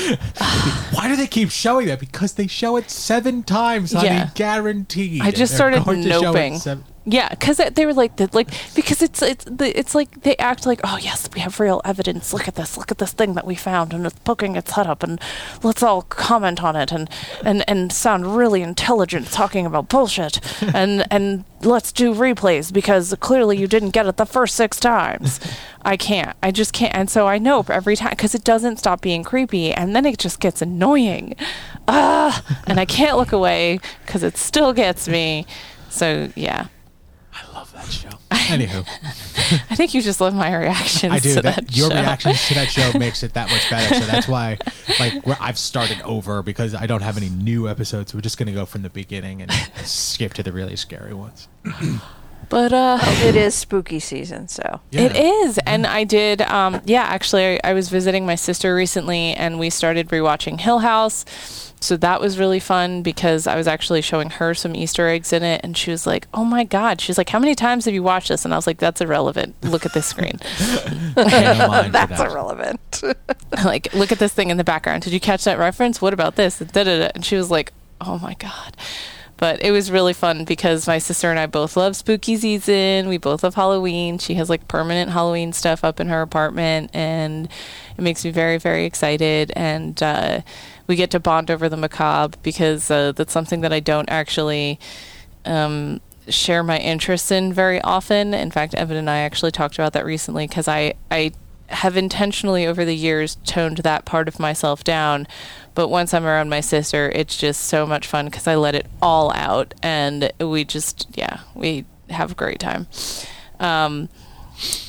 why do they keep showing that because they show it seven times honey Yeah. guaranteed I just started going to show it noping. Yeah, because they were like, the, like because it's it's the, it's like they act like, oh yes, we have real evidence. Look at this, look at this thing that we found, and it's poking its head up, and let's all comment on it, and and and sound really intelligent talking about bullshit, and and let's do replays because clearly you didn't get it the first six times. I can't. I just can't. And so I nope every time because it doesn't stop being creepy, and then it just gets annoying. Ah, and I can't look away because it still gets me. So yeah. I that show anywho I think you just love my reactions I do. to That, that, your show. reactions to that show makes it that much better. So that's why, like, I've started over because I don't have any new episodes. We're just gonna go from the beginning and skip to the really scary ones. But uh it is spooky season, so It is. And I did um yeah, actually I, I was visiting my sister recently and we started rewatching Hill House. So that was really fun because I was actually showing her some Easter eggs in it and she was like, "Oh my god." She's like, "How many times have you watched this?" And I was like, "That's irrelevant. Look at this screen." Pay no mind to that's that. irrelevant. like, look at this thing in the background. Did you catch that reference? What about this? And, da-da-da. and she was like, "Oh my god." But it was really fun because my sister and I both love spooky season. We both love Halloween. She has like permanent Halloween stuff up in her apartment, and it makes me very, very excited. And uh, we get to bond over the macabre because uh, that's something that I don't actually um, share my interest in very often. In fact, Evan and I actually talked about that recently because I, I have intentionally over the years toned that part of myself down. But once I'm around my sister, it's just so much fun because I let it all out and we just, yeah, we have a great time. Um,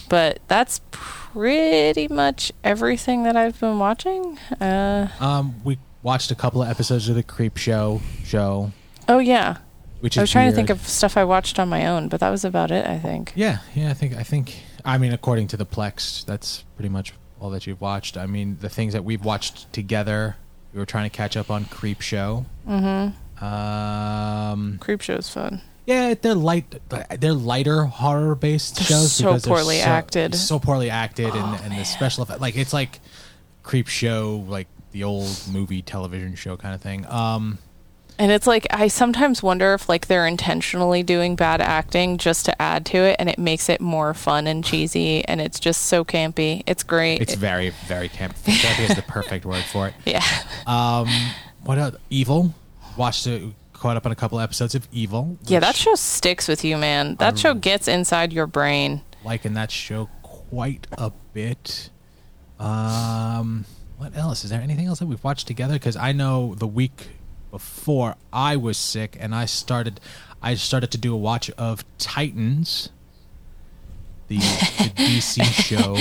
but that's pretty much everything that I've been watching. Uh, Um, we watched a couple of episodes of the Creep Show show, oh, yeah. which I was trying to think of stuff I watched on my own, but that was about it, I think. Yeah, yeah. I think I think. I mean, according to the Plex, that's pretty much all that you've watched. I mean, the things that we've watched together. We were trying to catch up on Creep Show. Mm-hmm. Um, Creep Show's fun. Yeah, they're light. They're lighter horror based shows so poorly acted. Oh, So poorly acted, and, and the special effect, like it's like creep show, like the old movie television show kind of thing. Um, And it's like I sometimes wonder if like they're intentionally doing bad acting just to add to it and it makes it more fun and cheesy and it's just so campy. It's great. it's It- very very camp. Campy is the perfect word for it. yeah. Um, what else? Evil. Watched it. Caught up on a couple episodes of Evil. Yeah, that show sticks with you, man. That show gets inside your brain. liking that show quite a bit. Um, what else? Is there anything else that we've watched together? Because I know the week before I was sick, and I started, I started to do a watch of Titans, the, the DC show.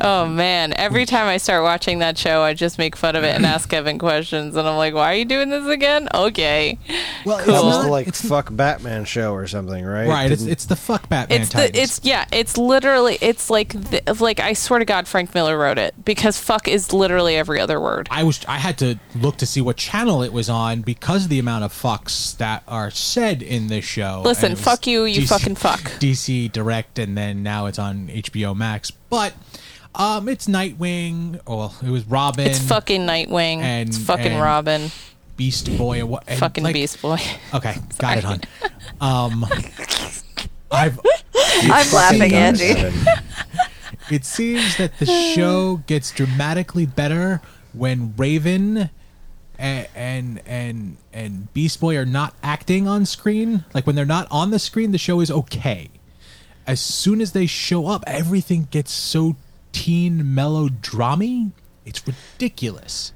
Oh man, every time I start watching that show, I just make fun of it and ask Kevin questions and I'm like, "Why are you doing this again?" Okay. Well, Oh, it's was not the like it's fuck Batman show or something, right? right. It's Didn't- it's the fuck Batman it's Titans. the it's yeah it's literally it's like the, like i swear to god frank miller wrote it because fuck is literally every other word I was I had to look to see what channel it was on because of the amount of fucks that are said in this show. Listen, And it was fuck you, you fucking fuck. DC Direct, and then now it's on HBO Max. But um, it's Nightwing. Well, it was Robin. it's fucking nightwing and- it's fucking and- robin Beast Boy and what and, Fucking like- Beast Boy. Okay, got it, hon. Um, I've I'm laughing, seems- Angie. It seems that the show gets dramatically better when Raven and and and, and Beast Boy are not acting on screen. Like when they're not on the screen, the show is okay. As soon as they show up, everything gets so teen melodramy. It's ridiculous.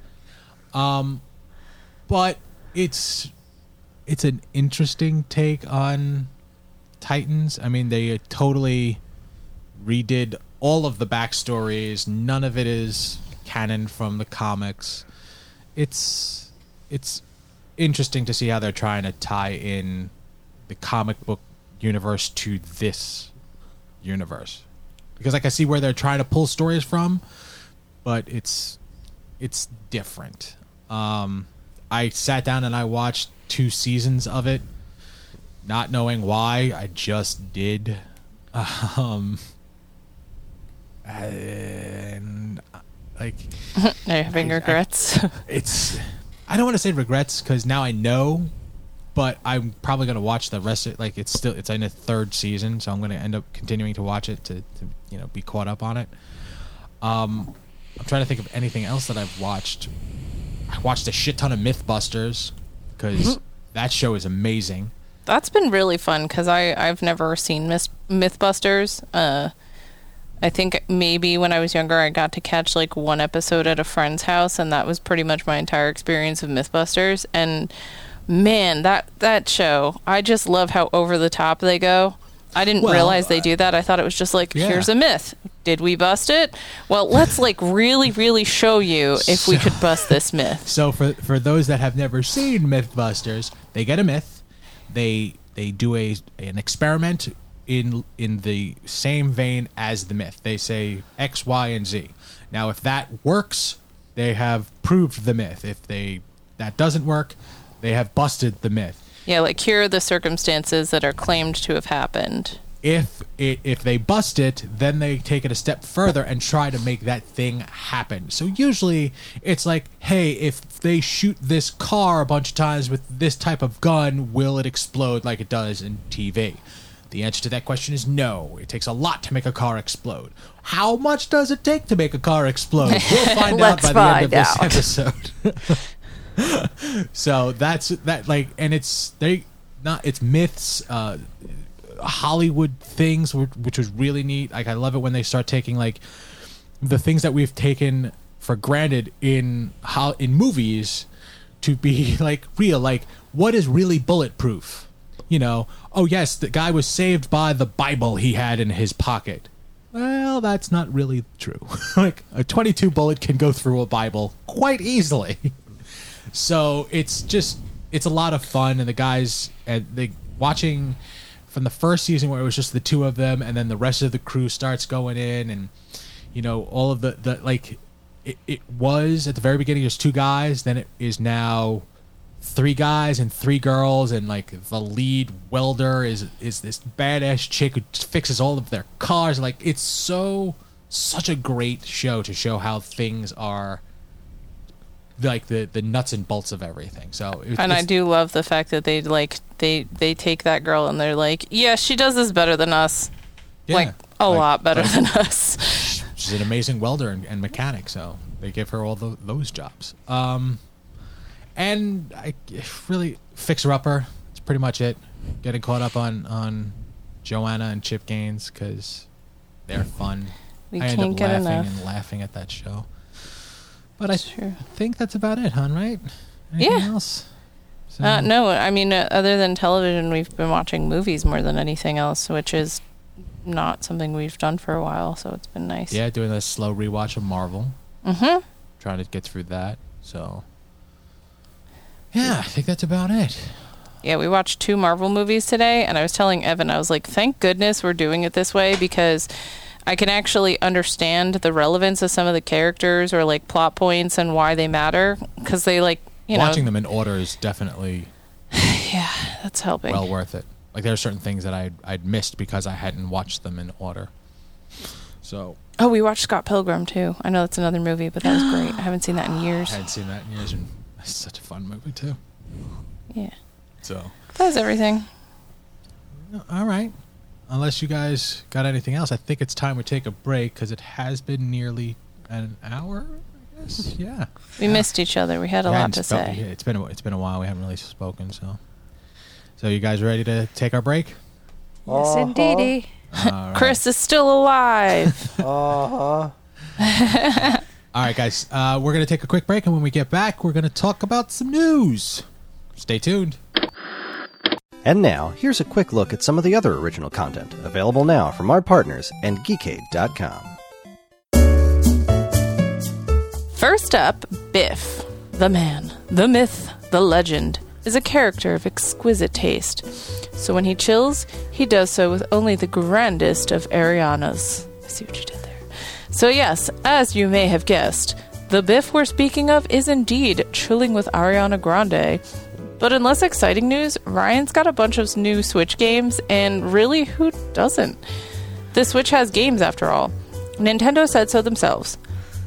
Um, but it's it's an interesting take on Titans. I mean, they totally redid all of the backstories. None of it is canon from the comics. It's it's interesting to see how they're trying to tie in the comic book universe to this universe. Because like I see where they're trying to pull stories from, but it's it's different. Um I sat down and I watched two seasons of it not knowing why. I just did. Um and like Are you having I- I- regrets? it's I don't want to say regrets because now I know, but I'm probably gonna watch the rest of it. like it's still it's in a third season, so I'm gonna end up continuing to watch it to, to you know be caught up on it. Um, I'm trying to think of anything else that I've watched. I watched a shit ton of MythBusters because that show is amazing. That's been really fun because I I've never seen Myth- MythBusters. Uh, I think maybe when I was younger, I got to catch like one episode at a friend's house, and that was pretty much my entire experience of MythBusters. And man, that that show, I just love how over the top they go. I didn't Well, realize they uh, do that. I thought it was just like, yeah. here's a myth. Did we bust it? Well, let's like really, really show you if we could bust this myth. So for for those that have never seen MythBusters, they get a myth, they they do a an experiment in in the same vein as the myth. They say X, Y, and Z. Now, if that works, they have proved the myth. If they that doesn't work, they have busted the myth. Yeah, like here are the circumstances that are claimed to have happened. if it if they bust it, then they take it a step further and try to make that thing happen. So usually it's like, hey, if they shoot this car a bunch of times with this type of gun, will it explode like it does in TV? The answer to that question is no. It takes a lot to make a car explode. How much does it take to make a car explode? We'll find out by the end of this episode. so that's that like and it's they not it's myths uh hollywood things which, was really neat. Like i love it when they start taking like the things that we've taken for granted in how in movies to be like real. Like what is really bulletproof? You know oh yes the guy was saved by the bible he had in his pocket. Well that's not really true. Like a 22 bullet can go through a bible quite easily so it's just it's a lot of fun and the guys and they watching from the first season where it was just the two of them and then the rest of the crew starts going in and you know all of the the like it, it was at the very beginning just two guys then it is now three guys and three girls and like the lead welder is is this badass chick who fixes all of their cars. Like it's so such a great show to show how things are like the the nuts and bolts of everything. So it, And I do love the fact that they like they they take that girl and they're like, yeah, she does this better than us, yeah, like a like, lot better like, than us. she's an amazing welder and, and mechanic so they give her all tho- those jobs. Um and i really fixer upper. It's pretty much it. Getting caught up on on joanna and chip gaines because they're fun. We i end can't up get laughing enough. and laughing at that show but i true. think that's about it hon right anything Yeah. else so, Uh, no, I mean, uh, other than television, we've been watching movies more than anything else, which is not something we've done for a while. So it's been nice. yeah doing a slow rewatch of marvel Mm-hmm. trying to get through that so yeah i think that's about it Yeah, we watched two Marvel movies today, and I was telling Evan, I was like, thank goodness we're doing it this way because I can actually understand the relevance of some of the characters or like plot points and why they matter because they like you know watching know them in order is definitely yeah that's helping. well worth it. Like there are certain things that I'd I'd missed because I hadn't watched them in order. So oh, we watched Scott Pilgrim too. I know that's another movie, but that was great. I haven't seen that in years. I hadn't seen that in years, and It's such a fun movie too. Yeah. So, That's everything. all right. Unless you guys got anything else, I think it's time we take a break because it has been nearly an hour. I guess. Yeah. We missed each other. We had a Yeah, lot to it's say. It's been a, it's been a while. We haven't really spoken. So, so you guys ready to take our break? Yes, indeedy. All right. Chris is still alive. Uh huh. All right, guys. Uh, we're gonna take a quick break, and when we get back, we're gonna talk about some news. Stay tuned. And now, here's a quick look at some of the other original content available now from our partners and Geekade.com. First up, Biff, the man, the myth, the legend, is a character of exquisite taste. So when he chills, he does so with only the grandest of Arianas. I see what you did there. So, yes, as you may have guessed, the Biff we're speaking of is indeed chilling with Ariana Grande. But in less exciting news, Ryan's got a bunch of new Switch games, and really, who doesn't? The Switch has games after all. Nintendo said so themselves.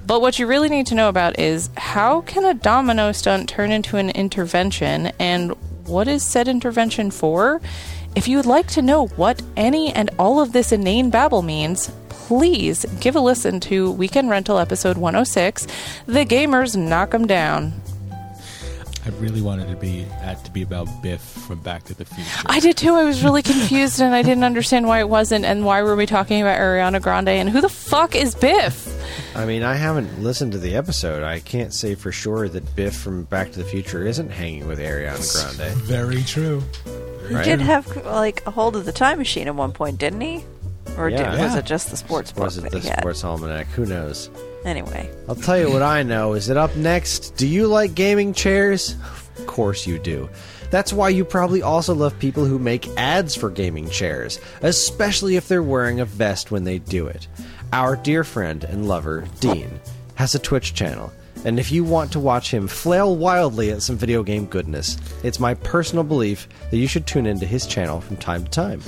But what you really need to know about is how can a domino stunt turn into an intervention and what is said intervention for? If you would like to know what any and all of this inane babble means, please give a listen to Weekend Rental episode 106 The Gamers Knock 'em Down. I really wanted to be that to be about Biff from Back to the Future. I did too. I was really confused and I didn't understand why it wasn't and why were we talking about Ariana Grande and who the fuck is Biff? I mean, I haven't listened to the episode. I can't say for sure that Biff from Back to the Future isn't hanging with Ariana Grande. Very true. He Right. did have like a hold of the time machine at one point, didn't he? Or Yeah. did, was it just the sports book Was it the? Sports Almanac? Who knows? Anyway, I'll tell you what I know is it up next, do you like gaming chairs? Of course you do. That's why you probably also love people who make ads for gaming chairs, especially if they're wearing a vest when they do it. Our dear friend and lover, Dean, has a Twitch channel, and if you want to watch him flail wildly at some video game goodness, it's my personal belief that you should tune into his channel from time to time.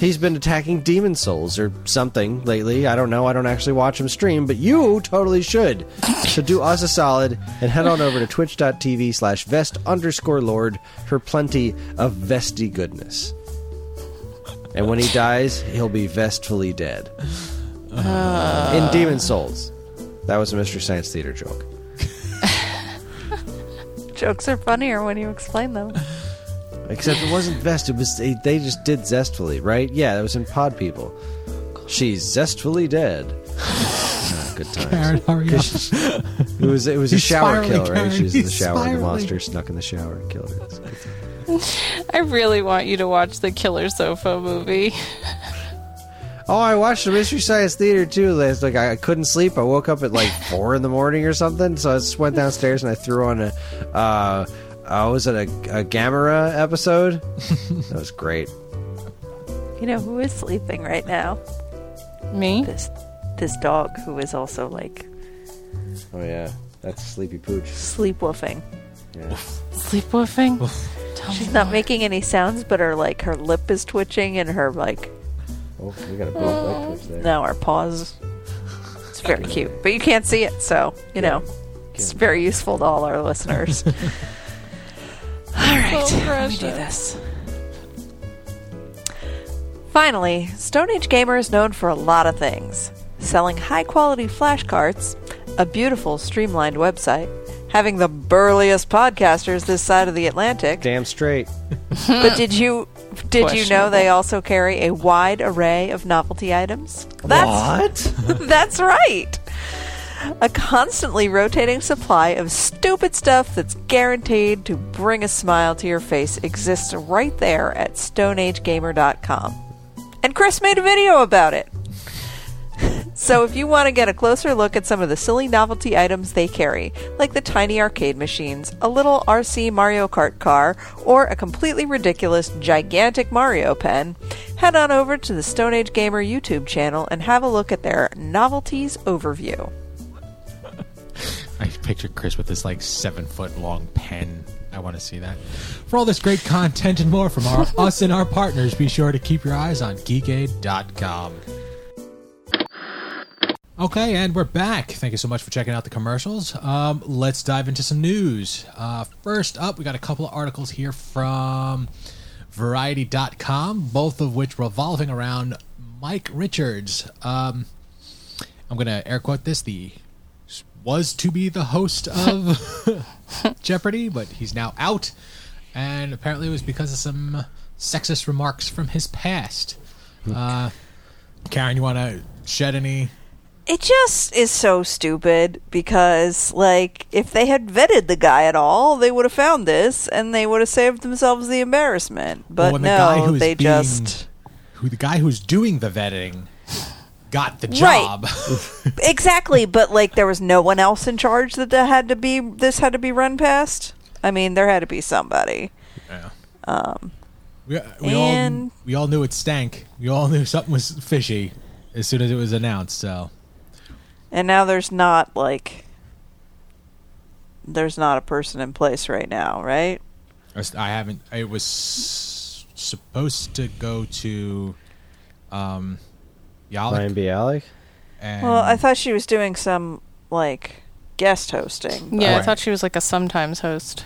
He's been attacking Demon's Souls or something lately. I don't know. I don't actually watch him stream, but you totally should. So do us a solid and head on over to twitch.tv slash vest underscore lord for plenty of vesty goodness. And when he dies, he'll be vestfully dead. Uh. In Demon's Souls. That was a Mystery Science Theater joke. jokes are funnier when you explain them. Except it wasn't Vest. It was they, they just did zestfully, right? Yeah, that was in Pod People. She's zestfully dead. Ah, good times. Karen, hurry up. It was it was a He's shower spiraling, kill, right? Karen. She was in the He's shower. The spiraling. monster snuck in the shower and killed her. It's a good time. I really want you to watch the Killer Sofa movie. Oh, I watched the Mystery Science Theater too. Last like I couldn't sleep. I woke up at like four in the morning or something. So I just went downstairs and I threw on a. Uh, uh, was it a, a Gamera episode? that was great. You know who is sleeping right now? Me? This this dog who is also like Oh yeah, that's Sleepy Pooch. sleepwolfing. Yeah. Sleepwolfing? Tell She's me not more. making any sounds, but her like her lip is twitching and her like Oh, we got a big leg twitch there. now our paws. It's very cute, but you can't see it, so you know it's very useful to all our listeners. all right, So let me do this. Finally, Stone Age Gamer is known for a lot of things selling high quality flashcards, a beautiful streamlined website, having the burliest podcasters this side of the Atlantic. Damn straight. But did you did you know they also carry a wide array of novelty items? That's What? that's right. A constantly rotating supply of stupid stuff that's guaranteed to bring a smile to your face exists right there at stoneagegamer.com. And Chris made a video about it. So if you want to get a closer look at some of the silly novelty items they carry, like the tiny arcade machines, a little RC Mario Kart car, or a completely ridiculous gigantic Mario pen, head on over to the Stone Age Gamer YouTube channel and have a look at their novelties overview. I picture Chris with this like seven foot long pen. I want to see that. For all this great content and more from our us and our partners, be sure to keep your eyes on geekade.com. Okay, and we're back. Thank you so much for checking out the commercials. Um, let's dive into some news. Uh, first up, we got a couple of articles here from Variety.com, both of which revolving around Mike Richards. Um, I'm going to air quote this. The was to be the host of Jeopardy, but he's now out, and apparently it was because of some sexist remarks from his past. Uh, Karen, you want to shed any? It just is so stupid because, like, if they had vetted the guy at all, they would have found this and they would have saved themselves the embarrassment. But when the no, who's they being- just. who the guy who's doing the vetting got the job. Right. Exactly, but, like, there was no one else in charge that that had to be. This had to be run past? I mean, there had to be somebody. yeah. Um, we we all we all knew it stank. We all knew something was fishy as soon as it was announced. So And now there's not, like. There's not a person in place right now, right? I I haven't. It was supposed to go to um, Yalik. Mayim Bialik. And Well, I thought she was doing some, like, guest hosting. Yeah, I thought she was like a sometimes host.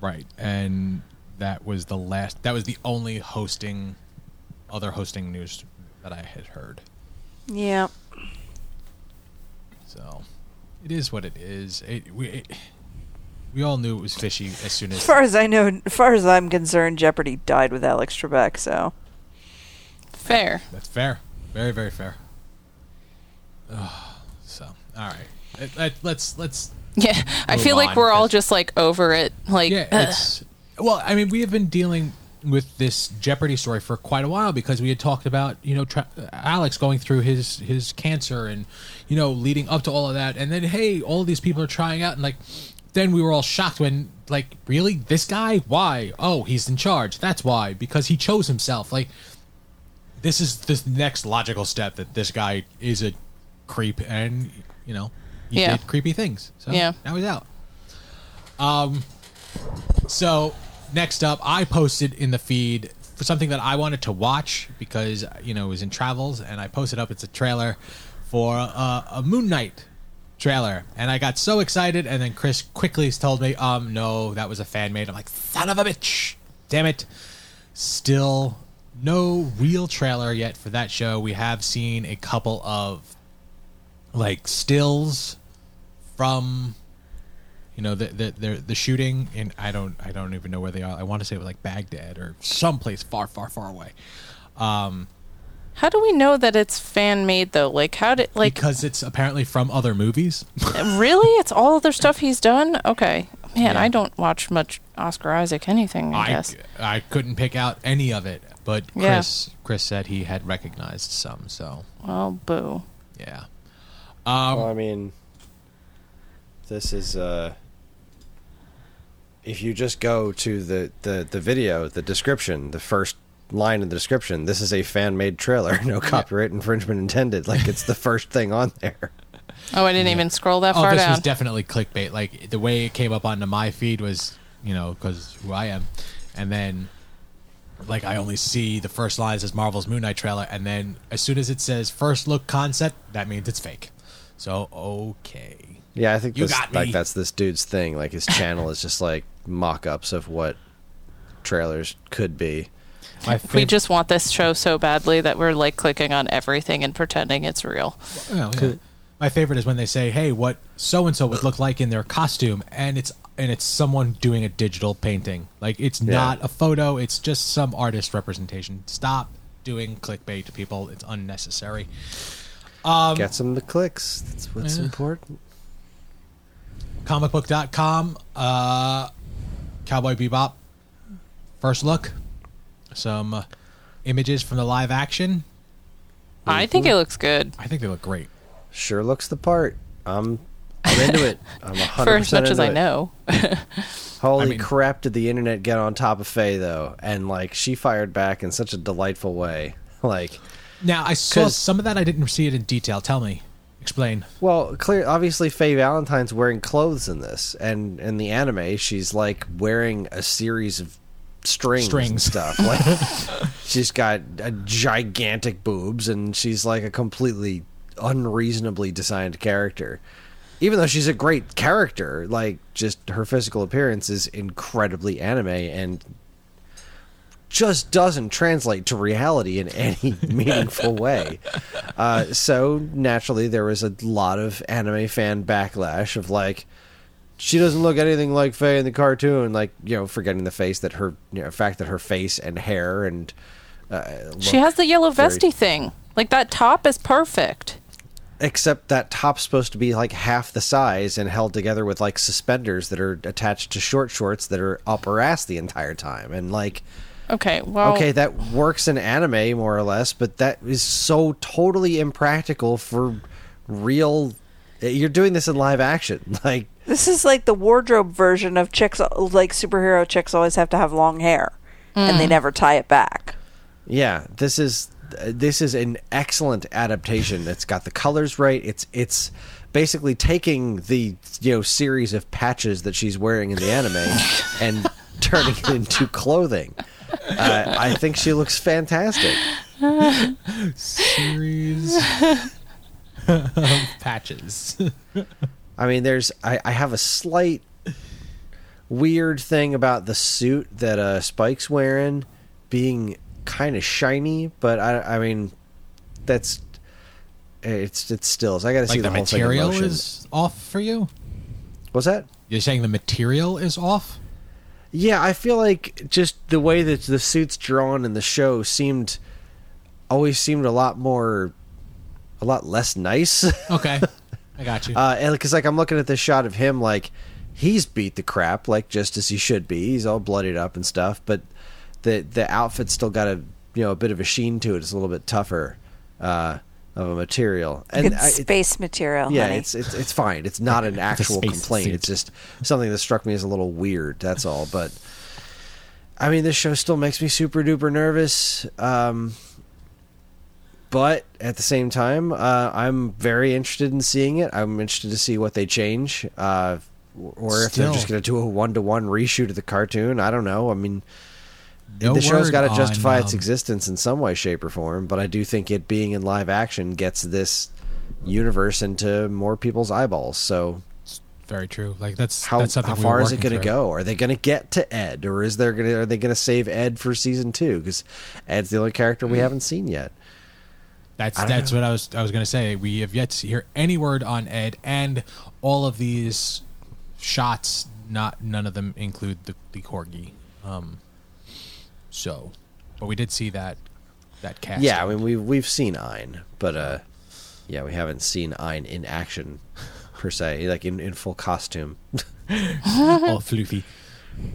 right, and that was the last. That was the only hosting, other hosting news that I had heard. Yeah. So it is what it is. It, we it, we all knew it was fishy as soon as As far as I know, as far as I'm concerned, Jeopardy died with Alex Trebek. So Fair. that's fair. Very very fair. Ugh, so all right, let, let, let's let's Yeah, I feel like we're all just like over it. Like, yeah. ugh. It's well, I mean, we have been dealing with this Jeopardy story for quite a while because we had talked about you know tra- Alex going through his his cancer and you know leading up to all of that, and then hey, all these people are trying out, and like then we were all shocked when like really this guy why oh he's in charge that's why because he chose himself like this is the next logical step that this guy is a creep and you know he Yeah. did creepy things. So Yeah. now he's out. Um so next up i posted in the feed for something that i wanted to watch because you know it was in travels and i posted up it's a trailer for uh, a moon knight trailer. And i got so excited and then chris quickly told me um no that was a fan made. I'm like son of a bitch. Damn it. Still no real trailer yet for that show we have seen a couple of like stills from you know the the the, the shooting and I don't I don't even know where they are. I want to say it was like Baghdad or someplace far far far away. Um, how do we know that it's fan made though? Like, how did like because it's apparently from other movies. Uh, really? It's all other stuff he's done. Okay, man, Yeah. I don't watch much Oscar Isaac anything. I, I guess. I couldn't pick out any of it, but Yeah. Chris Chris said he had recognized some. So Well, boo. yeah. Um, Well, I mean, this is uh, if you just go to the, the the video, the description, the first line in the description, this is a fan made trailer, no copyright infringement intended. Like it's the first thing on there. Oh, I didn't even scroll that oh, far this down. was definitely clickbait. Like the way it came up onto my feed was, you know, because who I am, and then like I only see the first lines as Marvel's Moon Knight trailer, and then as soon as it says first look concept, that means it's fake. So okay, Yeah, I think You this, got me. like that's this dude's thing. Like his channel is just like mock-ups of what trailers could be. my we fav- just want this show so badly that we're like clicking on everything and pretending it's real. Oh, yeah. My favorite is when they say, "Hey, what so and so would look like in their costume," and it's and it's someone doing a digital painting. Like it's Yeah. not a photo; it's just some artist representation. Stop doing clickbait to people; it's unnecessary. Um, Get some the clicks. That's what's Yeah. important. comicbook.com, uh, Cowboy Bebop, first look, some uh, images from the live action. I think it looks good. I think they look great. Sure looks the part. I'm I'm into it. I'm 100% For as much as I it. know. Holy I mean- crap! Did the internet get on top of Faye though? And like she fired back in such a delightful way. Like, Now I saw 'Cause- some of that. I didn't see it in detail. Tell me, explain. well, clear. Obviously, Faye Valentine's wearing clothes in this, and in the anime, she's like wearing a series of strings, and Strings. stuff. Like, she's got a gigantic boobs, and she's like a completely unreasonably designed character. Even though she's a great character, like just her physical appearance is incredibly anime and just doesn't translate to reality in any meaningful way. Uh, so naturally, there was a lot of anime fan backlash of like, she doesn't look anything like Faye in the cartoon. Like you know, forgetting the face that her, you know, fact that her face and hair and uh, She has the yellow very- vesty thing. Like that top is perfect. Except that top's supposed to be like half the size and held together with like suspenders that are attached to short shorts that are up her ass the entire time and like Okay, well, okay that works in anime more or less but that is so totally impractical for real you're doing this in live action like This is like the wardrobe version of chicks, like superhero chicks always have to have long hair, and they mm. never tie it back. yeah this is this is an excellent adaptation. It's got the colors right. It's it's basically taking the you know series of patches that she's wearing in the anime and turning it into clothing. Uh, i think she looks fantastic. Series of patches. i mean there's i, I have a slight weird thing about the suit that uh spike's wearing being kind of shiny but i i mean that's it's it's still so i gotta see like the the, whole thing in material motion. is off for you. what's that You're saying the material is off? Yeah, I feel like just the way that the suits drawn in the show seemed always seemed a lot more, a lot less nice. Okay, I got you. uh, and because like I'm looking at this shot of him, like he's beat the crap, like just as he should be. He's all bloodied up and stuff, but the the outfit's still got a you know a bit of a sheen to it. It's a little bit tougher uh, of a material, and Good I- it- space material. yeah, honey. it's, it's it's fine. It's not an actual space complaint. suit. It's just something that struck me as a little weird. That's all. But I mean, this show still makes me super duper nervous. Um, but at the same time, uh, I'm very interested in seeing it. I'm interested to see what they change, uh, or if they're just going to do a one to one reshoot of the cartoon. I don't know. I mean, No the show's got to justify its um, existence in some way, shape, or form. But I do think it being in live action gets this universe into more people's eyeballs. So it's Very true. Like that's how, that's something how we far is it going to go? Are they going to get to Ed, or is there going to are they going to save Ed for season two? Because Ed's the only character we haven't seen yet. That's that's know. what I was I was gonna say. We have yet to hear any word on Ed, and all of these shots. Not none of them include the the corgi. Um, so, but we did see that that cast. Yeah, I mean we've we've seen Ein, but uh, yeah, we haven't seen Ein in action per se, like in, in full costume. all floofy.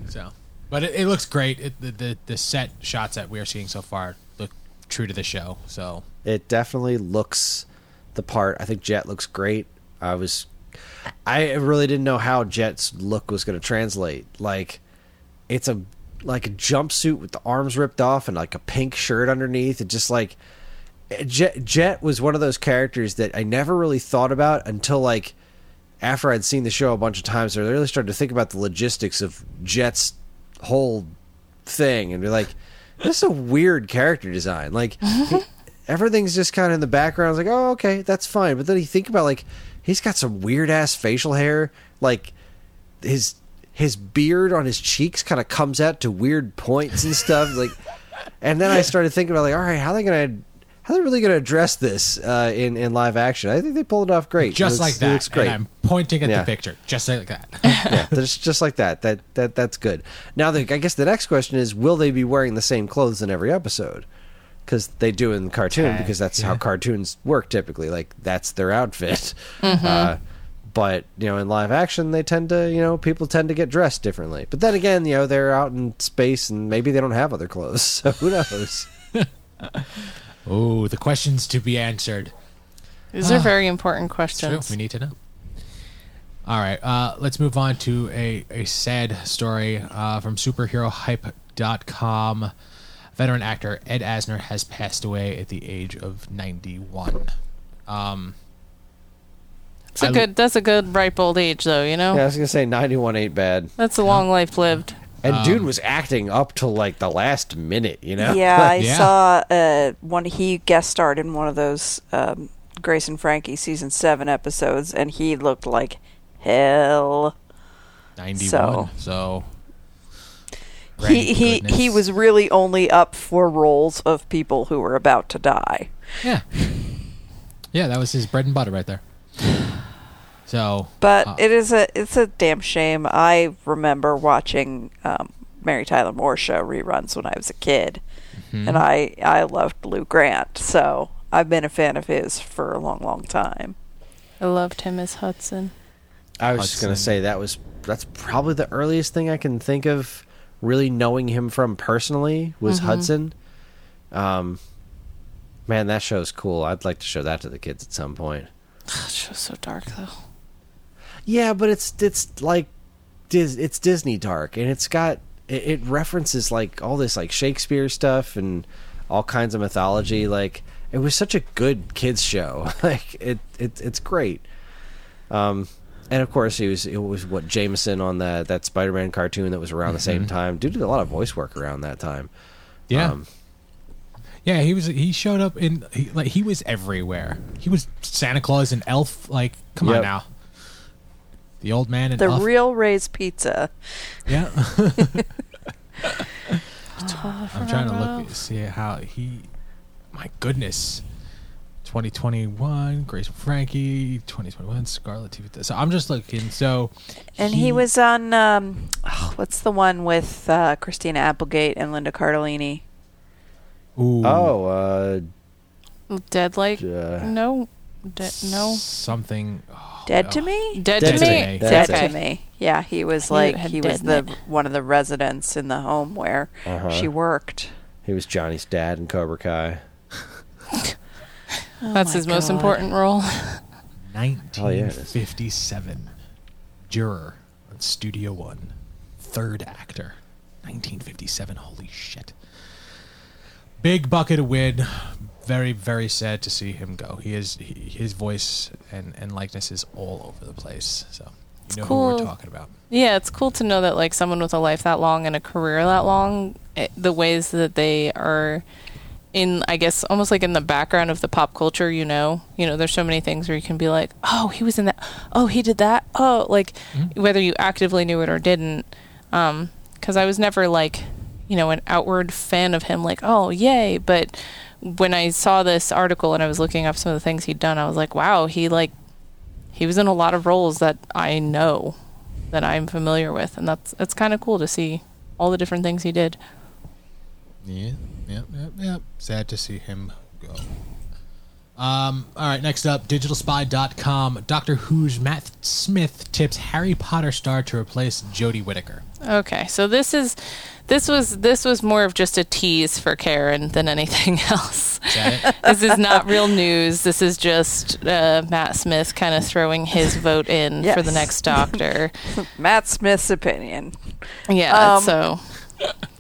So, but it, it looks great. It, the, the the set shots that we are seeing so far look true to the show. So It definitely looks the part. I think Jet looks great. I was, I really didn't know how Jet's look was going to translate. Like, it's a like a jumpsuit with the arms ripped off and like a pink shirt underneath. It just like Jet. Jet was one of those characters that I never really thought about until like after I'd seen the show a bunch of times. I really started to think about the logistics of Jet's whole thing and be like, this is a weird character design. Like he- mm-hmm. everything's just kind of in the background. I was like, oh, okay, that's fine. But then you think about like he's got some weird ass facial hair. Like his his beard on his cheeks kind of comes out to weird points and stuff. Like, and then I started thinking about like, all right, how are they gonna how are they really gonna address this uh, in in live action? I think they pulled it off great. just looks- like it that, looks great. and I'm pointing at Yeah. the picture, just like that. yeah, that's just like that. That that that's good. Now, the, I guess the next question is: Will they be wearing the same clothes in every episode? Because they do in the cartoon, Tag, because that's how cartoons work typically. Like that's their outfit. Uh, but you know, in live action, they tend to you know people tend to get dressed differently. But then again, you know, they're out in space and maybe they don't have other clothes, so who knows? oh, the questions to be answered. These are very important True, questions. we need to know. All right, uh, let's move on to a, a sad story uh, from superherohype.com. Veteran actor Ed Asner has passed away at the age of 91. Um, It's a I- good. That's a good ripe old age, though. You know, Yeah, I was gonna say ninety-one ain't bad. that's a long life lived. And Um, dude was acting up to like the last minute, you know? Yeah, I Yeah. saw uh, one. He guest starred in one of those um, Grace and Frankie season seven episodes, and he looked like hell. 91. So- So, he Randy he he was really only up for roles of people who were about to die. Yeah. Yeah, that was his bread and butter right there. So, But uh, it is a it's a damn shame. I remember watching um, Mary Tyler Moore show reruns when I was a kid, Mm-hmm. and I I loved Lou Grant, so I've been a fan of his for a long, long time. I loved him as Hudson. I was just gonna say that was that's probably the earliest thing I can think of really knowing him from personally was Hudson. Um, man, that show's cool. I'd like to show that to the kids at some point. Show's so dark though. Yeah, but it's it's like Dis, it's Disney dark, and it's got it, it references like all this like Shakespeare stuff and all kinds of mythology. Like it was such a good kids show. like it, it it's great. Um, and of course he was it was what Jameson on that that Spider Man cartoon that was around the same time. Dude did a lot of voice work around that time. yeah. Um, yeah, he was he showed up in he, like he was everywhere. He was Santa Claus and Elf like come on now. The old man and The Elf. real Ray's Pizza. Yeah. I'm trying to look see how he. My goodness. 2021, Grace Frankie, 2021, Scarlet TV. So I'm just looking. So, And he, was on um, oh, what's the one with uh, Christina Applegate and Linda Cardellini? Ooh, oh, uh, Dead like uh, no, de- no, something. oh, Dead to oh. me. dead, Dead to to me. Me. Dead That's to me. Yeah, he was He like had he was dead the in one of the residents in the home where Uh-huh. she worked. he was Johnny's dad in Cobra Kai. That's my his most God. important role. Oh, yeah, it is. 1957. Juror on Studio One. Third actor. 1957. Holy shit. Big bucket of win. Very, very sad to see him go. He is he, his voice and, and likeness is all over the place. So you know who cool. we're talking about. Yeah, it's cool to know that like someone with a life that long and a career that long, it, the ways that they are in, I guess, almost like in the background of the pop culture. You know, you know, there's so many things where you can be like, oh, he was in that. Oh, he did that. Oh, like whether you actively knew it or didn't. Um, because I was never like, you know, an outward fan of him. Like, oh, yay! But when I saw this article and I was looking up some of the things he'd done, I was like, wow, he like he was in a lot of roles that I know that I'm familiar with, and that's it's kind of cool to see all the different things he did. Yeah, yeah yeah yep. Sad to see him go. Um, all right, next up, digitalspy.com. Doctor Who's Matt Smith tips Harry Potter star to replace Jodie Whittaker. Okay, so this is this was this was more of just a tease for Karen than anything else. Is this is not real news. This is just uh, Matt Smith kind of throwing his vote in for the next Doctor. Matt Smith's opinion. Yeah, Um, so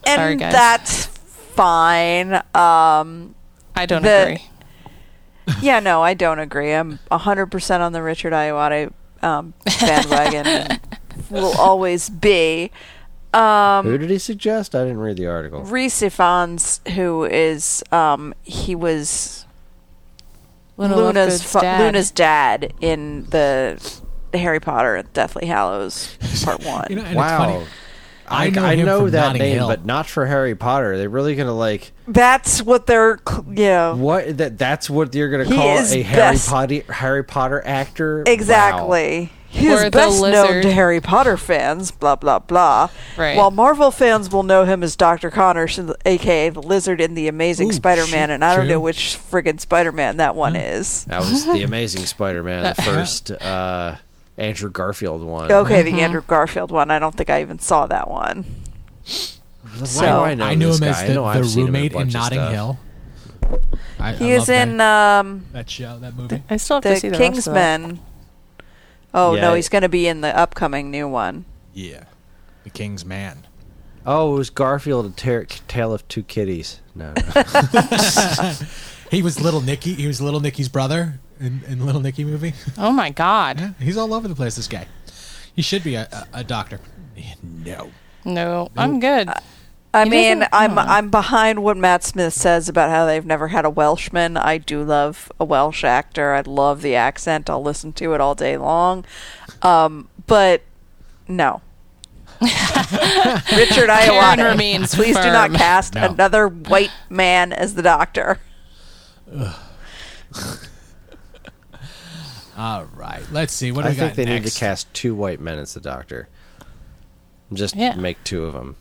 And Sorry, guys. that's fine. Um, I don't the- agree. yeah, no, I don't agree. I'm 100% on the Richard Ayoade um, bandwagon and will always be. Um, Who did he suggest? I didn't read the article. Rhys Ifans, who is, um, he was Luna Luna's, fa- dad. Luna's dad in the, the Harry Potter and Deathly Hallows Part 1. You know, wow. I I, know I know that Notting name, Hill. but not for Harry Potter. They're really gonna like That's what they're, yeah. what that. That's what you're gonna He call is a Harry. Potter Harry Potter actor. Exactly. He Or is best known to Harry Potter fans, blah blah blah. Right. While Marvel fans will know him as Doctor Connor, aka the Lizard in the Amazing Ooh, Spider-Man, and I don't true. know which friggin' Spider-Man that one is. That was the Amazing Spider-Man, the first uh, Andrew Garfield one. Okay, the Andrew Garfield one. I don't think I even saw that one. Why So- do I know I knew this him guy? as I the, know I've the seen in a roommate in bunch of Notting stuff. Hill. I, He I is in that, um, that show, that movie. I still have to the see the rest of. Kingsman. Oh Yeah. no, he's going to be in the upcoming new one. Yeah, the King's Man. Oh, it was Garfield, a ter- tale of two kitties. No, no. He was Little Nicky. He was Little Nicky's brother in, in Little Nicky movie. Oh my god. Yeah, he's all over the place. This guy. He should be a, a, a doctor. No. No, I'm good. Uh, I He mean, I'm huh. I'm behind what Matt Smith says about how they've never had a Welshman. I do love a Welsh actor. I love the accent. I'll listen to it all day long. Um, but no. Richard Karen Ayoade, remains please do not cast No. another white man as the doctor. All right. Let's see. What do I we think got they need to cast two white men as the Doctor. Just Yeah. make two of them.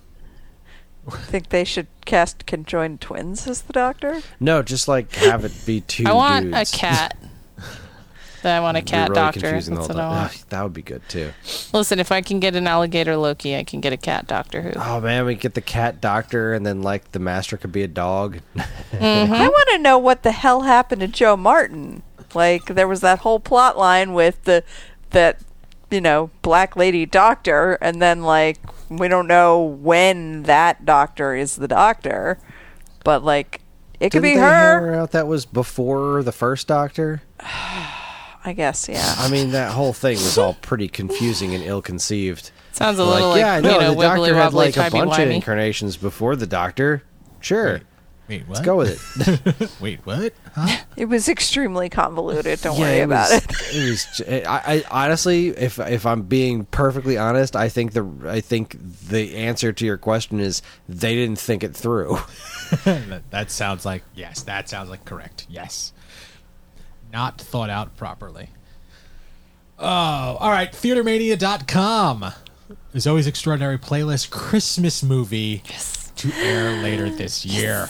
Think they should cast conjoined twins as the doctor? No, just like have it be two. I want dudes. a cat. I want a It'd be cat really doctor. That's what I want. Ugh, That would be good too. Listen, if I can get an alligator Loki, I can get a cat Doctor Who. Oh man, we get the cat doctor, and then like the master could be a dog. Mm-hmm. I want to know what the hell happened to Jo Martin. Like there was that whole plot line with the that you know black lady doctor, and then like we don't know when that doctor is the doctor, but like it could Didn't be they her. hammer out that was before the first Doctor? I guess yeah. I mean, that whole thing was all pretty confusing and ill-conceived. Sounds a like, little like, yeah, I know you know, the wibbly Doctor had wobbly, like a bunch of timey-wimey. incarnations before the Doctor. Sure, Wait, what? let's go with it. Wait, what? Huh? It was extremely convoluted. Don't Yeah, worry about was, it. It was. I honestly, if if I'm being perfectly honest, I think the I think the answer to your question is they didn't think it through. that, that sounds like yes. That sounds like correct. Yes. Not thought out properly. Oh, all right. Theatermania.com. There's always extraordinary playlist Christmas movie to air later this year.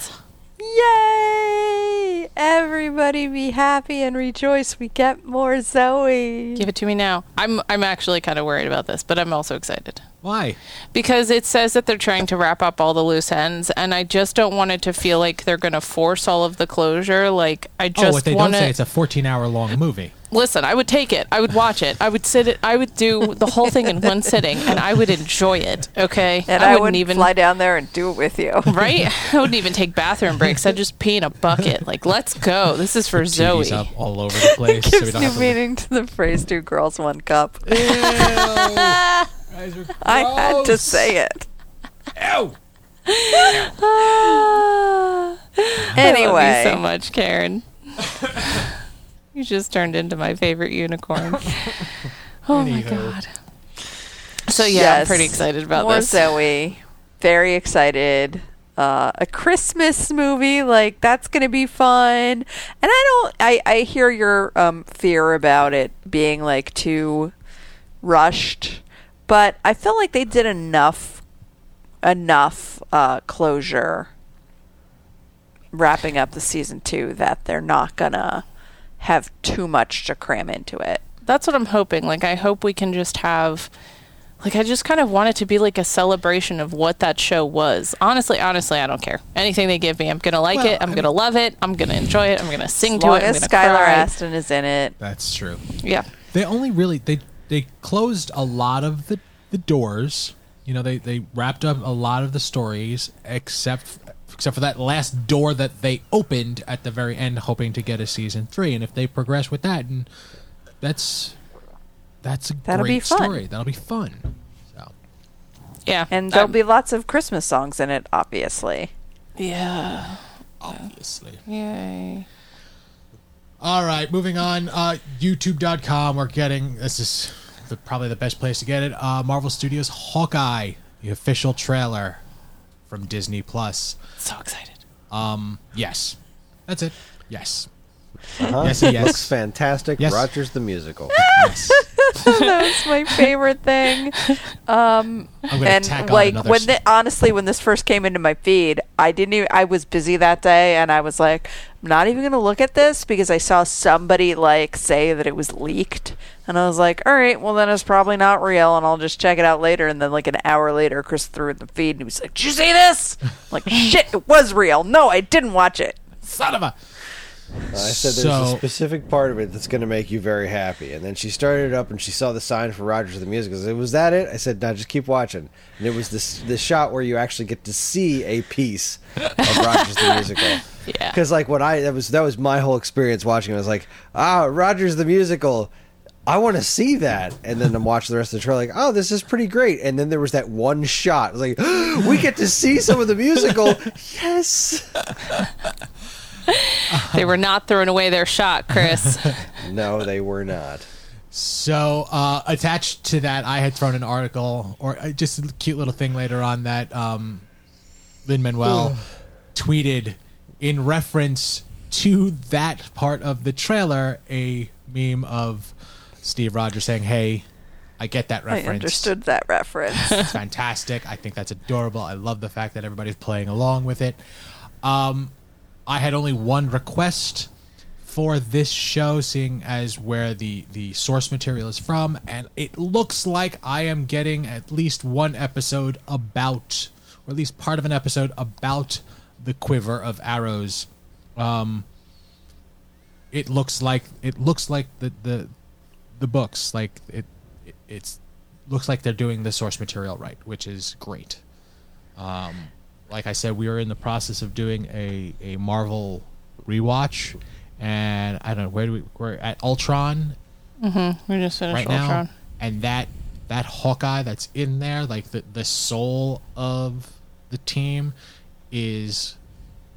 Yay! Everybody be happy and rejoice. We get more Zoey. Give it to me now. I'm I'm actually kind of worried about this, but I'm also excited Why? because it says that they're trying to wrap up all the loose ends, and I just don't want it to feel like they're going to force all of the closure. Like I oh, just what they want don't say it's a 14 hour long movie. Listen. I would take it. I would watch it. I would sit it. I would do the whole thing in one sitting, and I would enjoy it. Okay, And I, wouldn't even fly down there and do it with you. right. I wouldn't even take bathroom breaks. I'd just pee in a bucket. Like, let's go. This is for Zoey. TV's up all over the place. so we Gives don't new have to- meaning to the phrase two girls, one cup. Ew. I had to say it. Ew. anyway, I love you so much, Karen. you just turned into my favorite unicorn. oh my god. So yeah, I'm pretty excited about more this. Zoey. Very excited. Uh, a Christmas movie, like that's gonna be fun. And I don't. I I hear your um, fear about it being like too rushed, but I feel like they did enough enough uh, closure wrapping up the season two that they're not gonna have too much to cram into it. That's what I'm hoping. Like I hope we can just have like I just kind of want it to be like a celebration of what that show was. Honestly, honestly, I don't care. Anything they give me, I'm gonna like Well, it. I'm I gonna love it. I'm gonna enjoy it. I'm gonna sing to it. I'm as Skylar cry. Astin is in it, That's true. Yeah. They only really they they closed a lot of the the doors. You know, they they wrapped up a lot of the stories except except for that last door that they opened at the very end hoping to get a season 3 and if they progress with that and that's that's a That'll be great fun. story. That'll be fun. So, Yeah. and there'll I'm- be lots of Christmas songs in it, obviously. Yeah. obviously. Yay. All right, moving on. Uh, YouTube.com. We're getting this is the, probably the best place to get it. Uh, Marvel Studios Hawkeye, the official trailer from Disney Plus. So excited. Um, yes, that's it. Yes, Uh-huh. Yes, yes. Looks fantastic. Yes. Rogers the musical. yes. That's my favorite thing. Um, and like when s- the, honestly, when this first came into my feed, I didn't. Even, I was busy that day, and I was like, I'm not even gonna look at this because I saw somebody like say that it was leaked, and I was like, all right, well then it's probably not real, and I'll just check it out later. And then like an hour later, Chris threw it in the feed, and he was like, Did you see this? I'm like, shit, it was real. No, I didn't watch it. son of a. I said there's a specific part of it that's going to make you very happy. And then she started it up and she saw the sign for Rogers the Musical. I said, was that it? I said, no, just keep watching. And it was this this shot where you actually get to see a piece of Rogers the Musical. Yeah. Because like when I that was that was my whole experience watching. it. I was like, ah, Rogers the Musical. I want to see that. And then I'm watching the rest of the trailer, like, oh, this is pretty great. And then there was that one shot. I was like, we get to see some of the musical. yes. They were not throwing away their shot, Chris. No, they were not. So uh, attached to that, I had thrown an article or uh, just a cute little thing later on that um, Lin Manuel tweeted in reference to that part of the trailer, a meme of Steve Rogers saying, "Hey, I get that reference. I understood that reference. It's fantastic. I think that's adorable. I love the fact that everybody's playing along with it. Um, I had only one request for this show, seeing as where the the source material is from, and it looks like I am getting at least one episode about, or at least part of an episode about the quiver of arrows. Um, it looks like it looks like the the the books like it, it it's looks like they're doing the source material right which is great um like i said we are in the process of doing a a marvel rewatch. And i don't know where do we we're at ultron. We just finished right Ultron. now and that that hawkeye that's in there like the the soul of the team is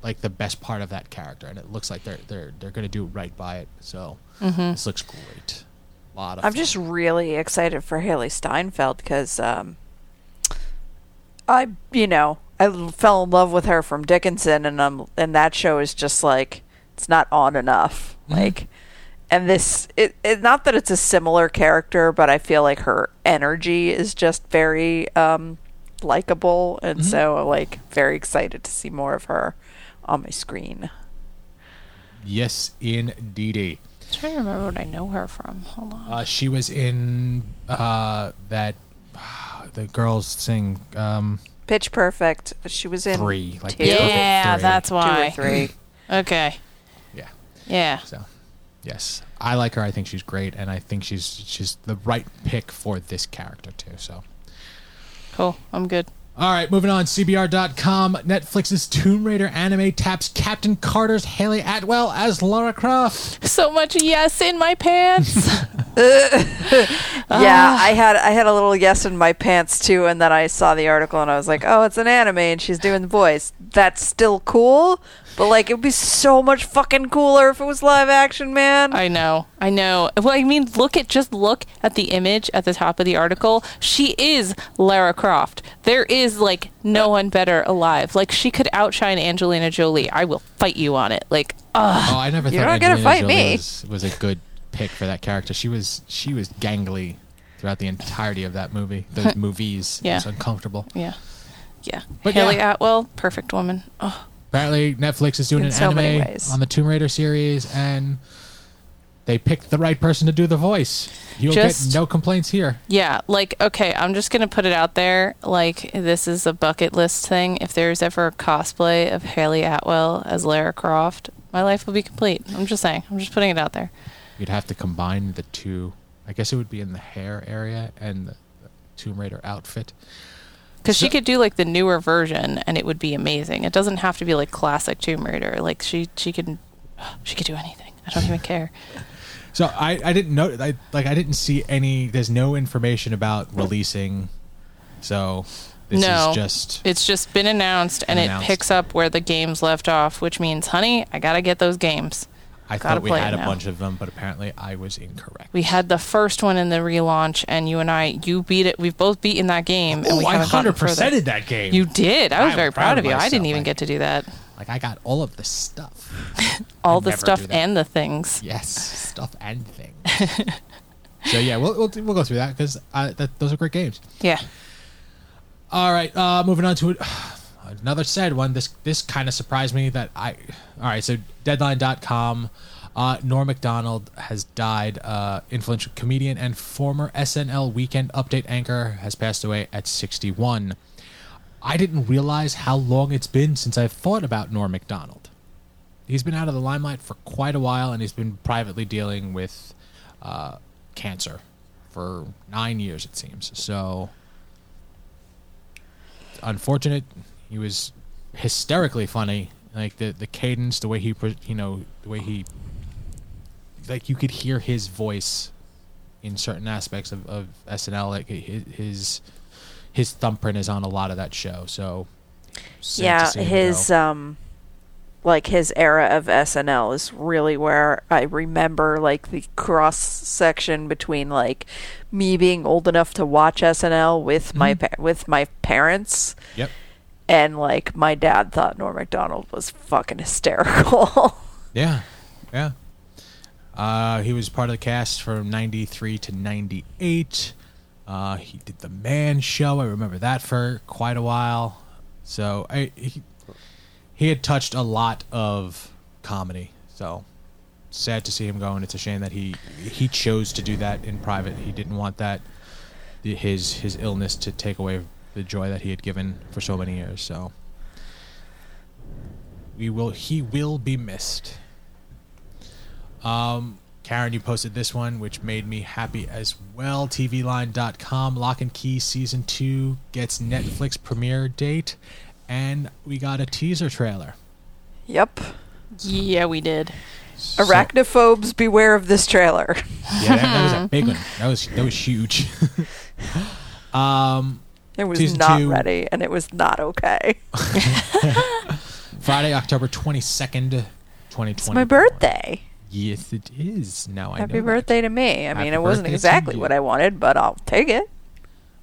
like the best part of that character. And it looks like they're they're they're gonna do right by it. So this looks great. A lot of I'm fun. just really excited for Hailee Steinfeld because um, I, you know, I l- fell in love with her from Dickinson, and um, and that show is just like it's not on enough. Like, and this, it, it, not that it's a similar character, but I feel like her energy is just very um, likable, and so like very excited to see more of her on my screen. yes indeedy I'm trying to remember what I know her from. Hold on. Uh, she was in uh, that the girls sing um, Pitch Perfect. She was in three, like two, yeah, three. that's two why. or three. Okay. yeah. Yeah. So yes, I like her. I think she's great, and I think she's she's the right pick for this character too. So Cool. I'm good. All right, moving on. CBR.com. Netflix's Tomb Raider anime taps Captain Carter's Hayley Atwell as Lara Croft. So much yes in my pants. Yeah, I had I had a little yes in my pants too, and then I saw the article and I was like, oh, it's an anime and she's doing the voice. That's still cool, but like it'd be so much fucking cooler if it was live action, man. I know. I know. Well, I mean, look at just look at the image at the top of the article. She is Lara Croft. There is like no one better alive. Like she could outshine Angelina Jolie. I will fight you on it. Like, ugh. Oh, I never You're thought not gonna Angelina fight Jolie me. Was, was a good pick for that character. She was she was gangly throughout the entirety of that movie. Those movies. Yeah. It was uncomfortable. Yeah. Yeah. But Hayley yeah. Atwell, perfect woman. Oh, Apparently, Netflix is doing In an so many anime ways. on the Tomb Raider series, and they picked the right person to do the voice. You'll Just- get no complaints here. yeah. Like, okay, I'm just going to put it out there. Like, this is a bucket list thing. If there's ever a cosplay of Hayley Atwell as Lara Croft, my life will be complete. I'm just saying. I'm just putting it out there. You'd have to combine the two. I guess it would be in the hair area and the Tomb Raider outfit. Because she could do like the newer version, and it would be amazing. It doesn't have to be like classic Tomb Raider. Like she, she could, she could do anything. I don't even care. So I, I didn't know I like I didn't see any. There's no information about releasing. So this no, is just it's just been announced, and Announced. it picks up where the games left off, which means, honey, I gotta get those games. I gotta thought we play had a now. bunch of them, but apparently I was incorrect. We had the first one in the relaunch, and you and I, you beat it. We've both beaten that game, and we oh, I haven't gotten hundred further. percented that game. You did. I was I'm very proud proud of of you. I didn't myself. even I- get to do that. like I got all of the stuff. All I the never stuff do that. and the things. Yes, stuff and things. so yeah, we'll we'll, we'll go through that because that, those are great games. Yeah. All right, uh, moving on to another sad one. This this kind of surprised me that I. All right, so Deadline.com. Uh, Norm Macdonald has died. Uh, influential comedian and former SNL Weekend Update anchor has passed away at 61. I didn't realize how long it's been since I've thought about Norm Macdonald. He's been out of the limelight for quite a while, and he's been privately dealing with uh, cancer for nine years, it seems. So unfortunate. He was hysterically funny. Like the the cadence, the way he, you know, the way he, like you could hear his voice in certain aspects of, of SNL. Like his his thumbprint is on a lot of that show. So yeah, his go. um, like his era of SNL is really where I remember like the cross section between like me being old enough to watch SNL with my Mm-hmm. pa- with my parents yep. And like my dad thought Norm Macdonald was fucking hysterical. Yeah, yeah. Uh, he was part of the cast from '93 to '98. Uh, he did the Man Show. I remember that for quite a while. So I he, he had touched a lot of comedy. So sad to see him go, and it's a shame that he he chose to do that in private. He didn't want that his his illness to take away the joy that he had given for so many years. So we will he will be missed. Um, Karen, you posted this one, which made me happy as well. TVLine.com, Locke and Key Season 2 gets Netflix premiere date, and we got a teaser trailer. yep. Yeah, we did. So- Arachnophobes, beware of this trailer. yeah, that, that was a big one. That was that was huge. um, It was Season not two. ready, and it was not okay. Friday, October twenty second, twenty twenty. It's my birthday. Yes, it is. Now I Happy know that. birthday to me. I Happy mean, it wasn't birthday to exactly you. what I wanted, but I'll take it.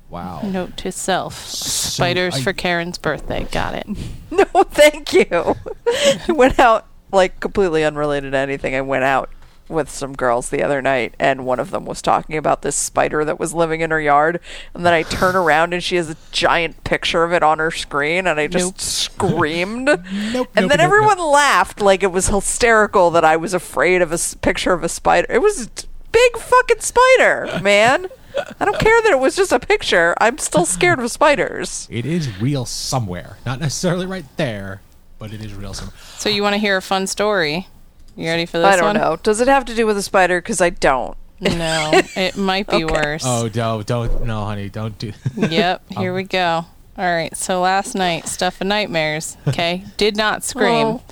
Wow. Note to self: spiders I- for Karen's birthday. Got it. No, thank you. I went out like completely unrelated to anything. I went out with some girls the other night, and one of them was talking about this spider that was living in her yard. And then I turn around, and she has a giant picture of it on her screen, and I just Nope. screamed. Nope. And nope, then nope, everyone nope. laughed like it was hysterical that I was afraid of a s- picture of a spider. It was a t- big fucking spider, man. I don't care that it was just a picture. I'm still scared of spiders. It is real somewhere. Not necessarily right there, but it is real somewhere. So you want to hear a fun story? You ready for this I don't one? know. Does it have to do with a spider? Because I don't. No, it might be Okay. worse. Oh, don't, don't, no, honey, don't do. Yep, here we um, go. All right, so last night, stuff of nightmares. Okay, did not scream. Oh.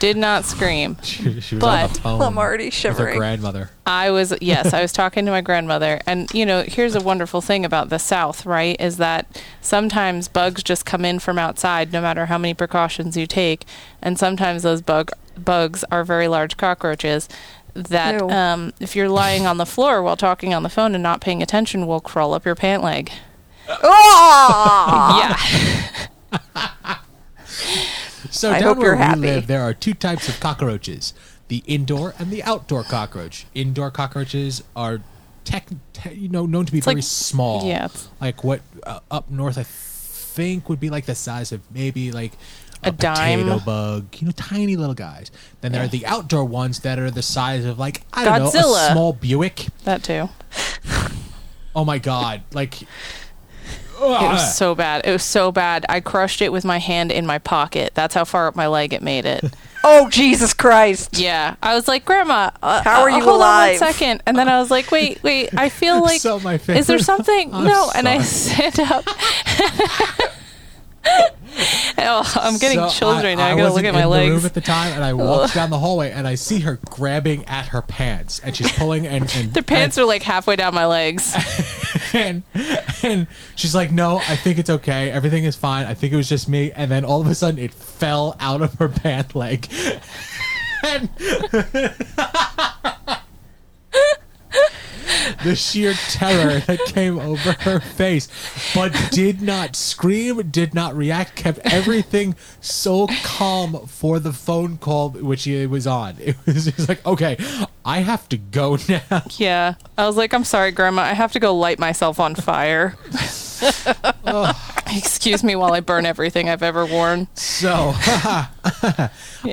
Did not scream. she, she was on But the phone. I'm already with her grandmother. I was yes, I was talking to my grandmother, and you know, here's a wonderful thing about the South, right? Is that sometimes bugs just come in from outside, no matter how many precautions you take, and sometimes those bug bugs are very large cockroaches. That Ew. um, if you're lying on the floor while talking on the phone and not paying attention, will crawl up your pant leg. Ah! Yeah, So I down where you're we happy. live, there are two types of cockroaches: the indoor and the outdoor cockroach. Indoor cockroaches are, tech, te- you know, known to be very like- small. yeah, like what uh, up north I think would be like the size of maybe like a, A dime. potato bug. You know, tiny little guys. Then there are the outdoor ones that are the size of like I don't know, a small Buick. that too. Oh my god! Like. It was so bad. It was so bad. I crushed it with my hand in my pocket. That's how far up my leg it made it. oh, Jesus Christ. Yeah, I was like, Grandma, uh, How are uh, you hold alive?" on one second. And then I was like, Wait, wait. I feel like So my is there something? I'm no. And I sorry. stand up. oh, I'm getting So chills right now. I, gotta look at my in The room legs. at the time, and I walked down the hallway, and I see her grabbing at her pants, and she's pulling, and, and The pants are like halfway down my legs. and, and she's like, "No, I think it's okay. Everything is fine. I think it was just me." And then all of a sudden, it fell out of her pant leg. and the sheer terror that came over her face, but did not scream, did not react, kept everything so calm for the phone call which he was on. It was just like, okay, I have to go now. Yeah, I was like, I'm sorry, Grandma. I have to go light myself on fire. Excuse me while I burn everything I've ever worn. So,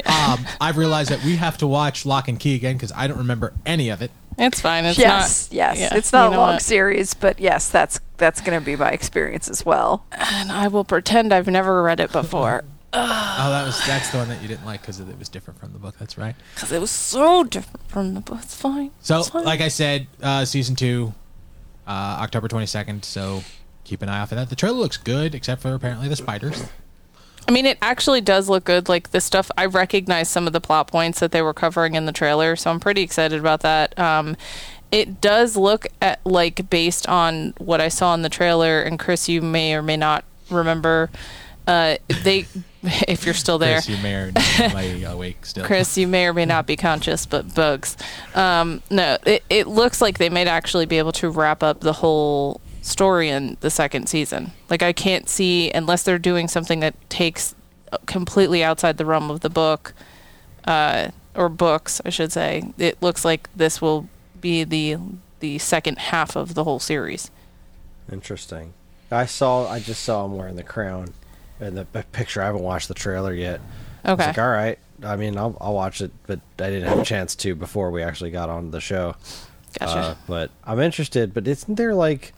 um, I've realized that we have to watch Locke and Key again because I don't remember any of it. It's fine. It's yes, not. yes. yeah, it's not you a long what? series, but yes, that's that's going to be my experience as well. and I will pretend I've never read it before Oh, that was that's the one that you didn't like because it was different from the book. That's right. because it was so different from the book. It's fine. So, It's fine. like I said, uh, season two, uh, October twenty second. So keep an eye out for that. The trailer looks good, except for apparently the spiders. I mean, it actually does look good. Like the stuff, I recognize some of the plot points that they were covering in the trailer, so I'm pretty excited about that. Um, it does look at like based on what I saw in the trailer, and Chris, you may or may not remember. Uh, they, if you're still there, Chris, you may or I awake still? Chris, you may or may not be conscious, but bugs. Um, no, it, it looks like they might actually be able to wrap up the whole story in the second season. Like, I can't see, unless they're doing something that takes completely outside the realm of the book, uh, or books, I should say. It looks like this will be the the second half of the whole series. Interesting. I saw. I just saw him wearing the crown in the picture. I haven't watched the trailer yet. I was Okay. like, all right. I mean, I'll, I'll watch it, but I didn't have a chance to before we actually got on the show. Gotcha. Uh, but I'm interested. But isn't there like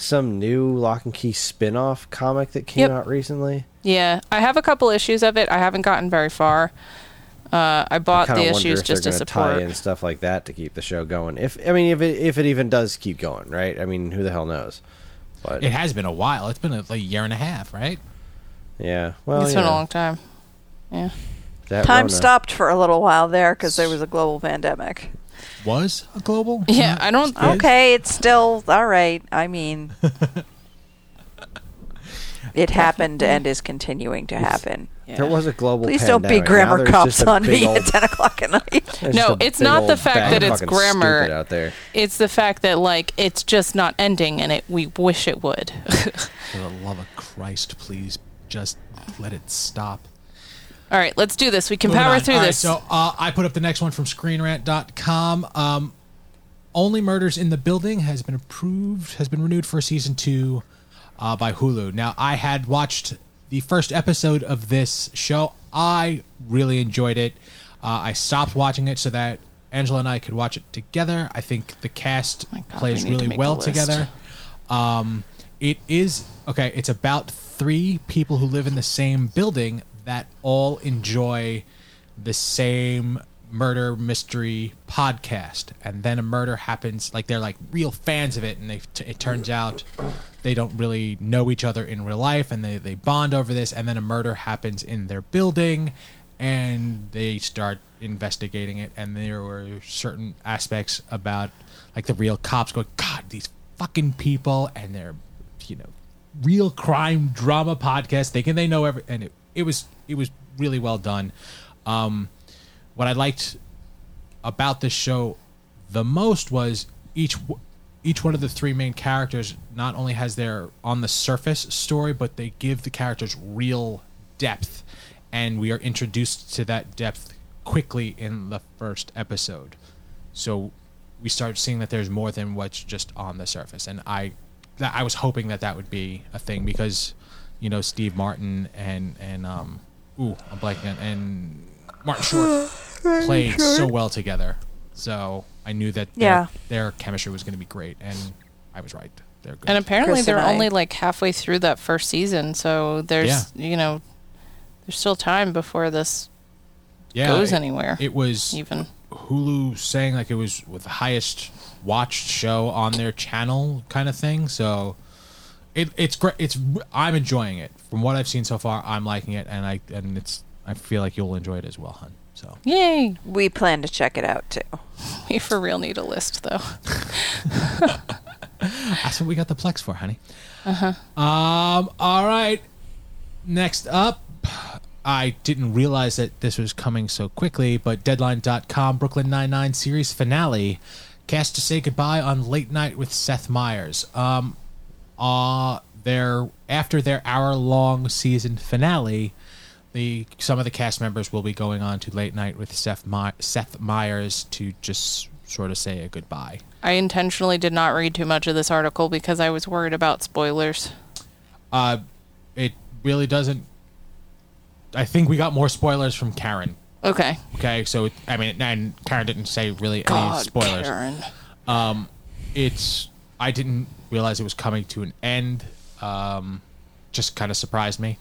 some new Locke and Key spin-off comic that came Yep. out recently? yeah, I have a couple issues of it. I haven't gotten very far. Uh, I bought kind the of wonder issues if they're just to support. tie in stuff like that to keep the show going. If I mean, if it if it even does keep going, right? I mean, who the hell knows? But It has been a while. It's been a, like a year and a half, right? yeah, well, it's you been a long time. Yeah. that Time Rona- stopped for a little while there because there was a global pandemic. Was a global? Yeah, I don't. Is? Okay, it's still all right. I mean, it happened and is continuing to happen. There was a global. Please don't be pandemic. Now grammar there's cops just a on big me old- at 10 o'clock at night. there's No, just a it's big not the old fact bag that of it's fucking grammar. stupid out there. It's the fact that like it's just not ending, and it we wish it would. For the love of Christ, please just let it stop. All right, let's do this. We can Moving power on. through All right, this. so uh, I put up the next one from ScreenRant.com. Um, Only Murders in the Building has been approved, has been renewed for season two uh, by Hulu. Now, I had watched the first episode of this show. I really enjoyed it. Uh, I stopped watching it so that Angela and I could watch it together. I think the cast My God, plays we need to really make well list. together. Um, it is okay. It's about three people who live in the same building that all enjoy the same murder mystery podcast, and then a murder happens. Like they're like real fans of it, and they it turns out they don't really know each other in real life, and they they bond over this, and then a murder happens in their building, and they start investigating it, and there were certain aspects about like the real cops going, God, these fucking people, and they're you know real crime drama podcast thinking they know every and it, it was it was really well done. Um what i liked about this show the most was each each one of the three main characters not only has their on the surface story but they give the characters real depth. And we are introduced to that depth quickly in the first episode. So we start seeing that there's more than what's just on the surface. And i i was hoping that that would be a thing because you know steve martin and and um ooh i'm blanking on- and martin short played so well together so i knew that their, Yeah. their chemistry was going to be great and i was right they're good and apparently Chris they're and only like halfway through that first season, so there's you know there's still time before this yeah goes it- anywhere. it was even. Hulu saying like it was with the highest watched show on their channel kind of thing. So it, it's great. It's I'm enjoying it from what I've seen so far. I'm liking it, and I and it's I feel like you'll enjoy it as well, hun. So Yay! We plan to check it out too. We for real need a list though. that's what we got the Plex for, honey. Uh huh. Um. All right. Next up. I didn't realize that this was coming so quickly, but Deadline.com Brooklyn Nine-Nine series finale cast to say goodbye on Late Night with Seth Meyers. Um, uh, their after their hour-long season finale, the some of the cast members will be going on to Late Night with Seth, My- Seth Meyers to just sort of say a goodbye. I intentionally did not read too much of this article because I was worried about spoilers. Uh, it really doesn't. I think we got more spoilers from Karen. Okay. Okay, so I mean, and Karen didn't say really any God, spoilers. Karen. It's I didn't realize it was coming to an end. Um, just kind of surprised me.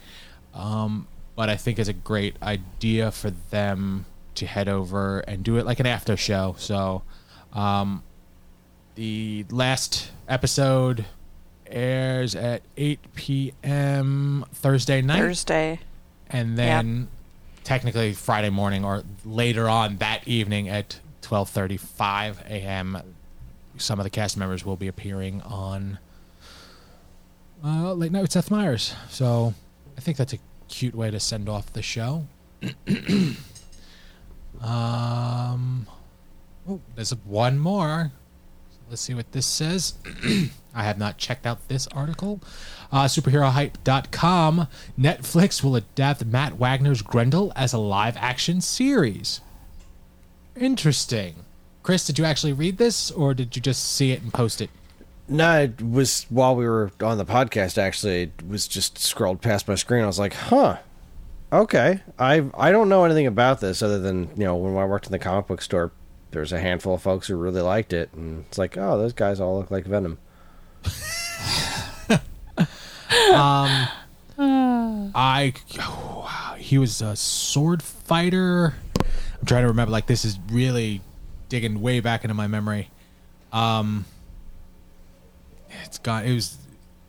Um, but I think it's a great idea for them to head over and do it like an after show. So, um, the last episode airs at 8 p.m. Thursday night Thursday. and then technically Friday morning or later on that evening at 12:35 a.m. some of the cast members will be appearing on uh, Late Night with Seth Meyers. So I think that's a cute way to send off the show. um, oh, there's one more. Let's see what this says. I have not checked out this article. Uh, superherohype.com. Netflix will adapt Matt Wagner's Grendel as a live action series. Interesting. Chris, did you actually read this or did you just see it and post it? No, it was while we were on the podcast. Actually, it was just scrolled past my screen. I was like, "Huh, okay." I I don't know anything about this other than you know when I worked in the comic book store, there was a handful of folks who really liked it, and it's like, oh, those guys all look like Venom. um, I he was a sword fighter. I'm trying to remember. Like this is really digging way back into my memory. Um, it's gone. It was.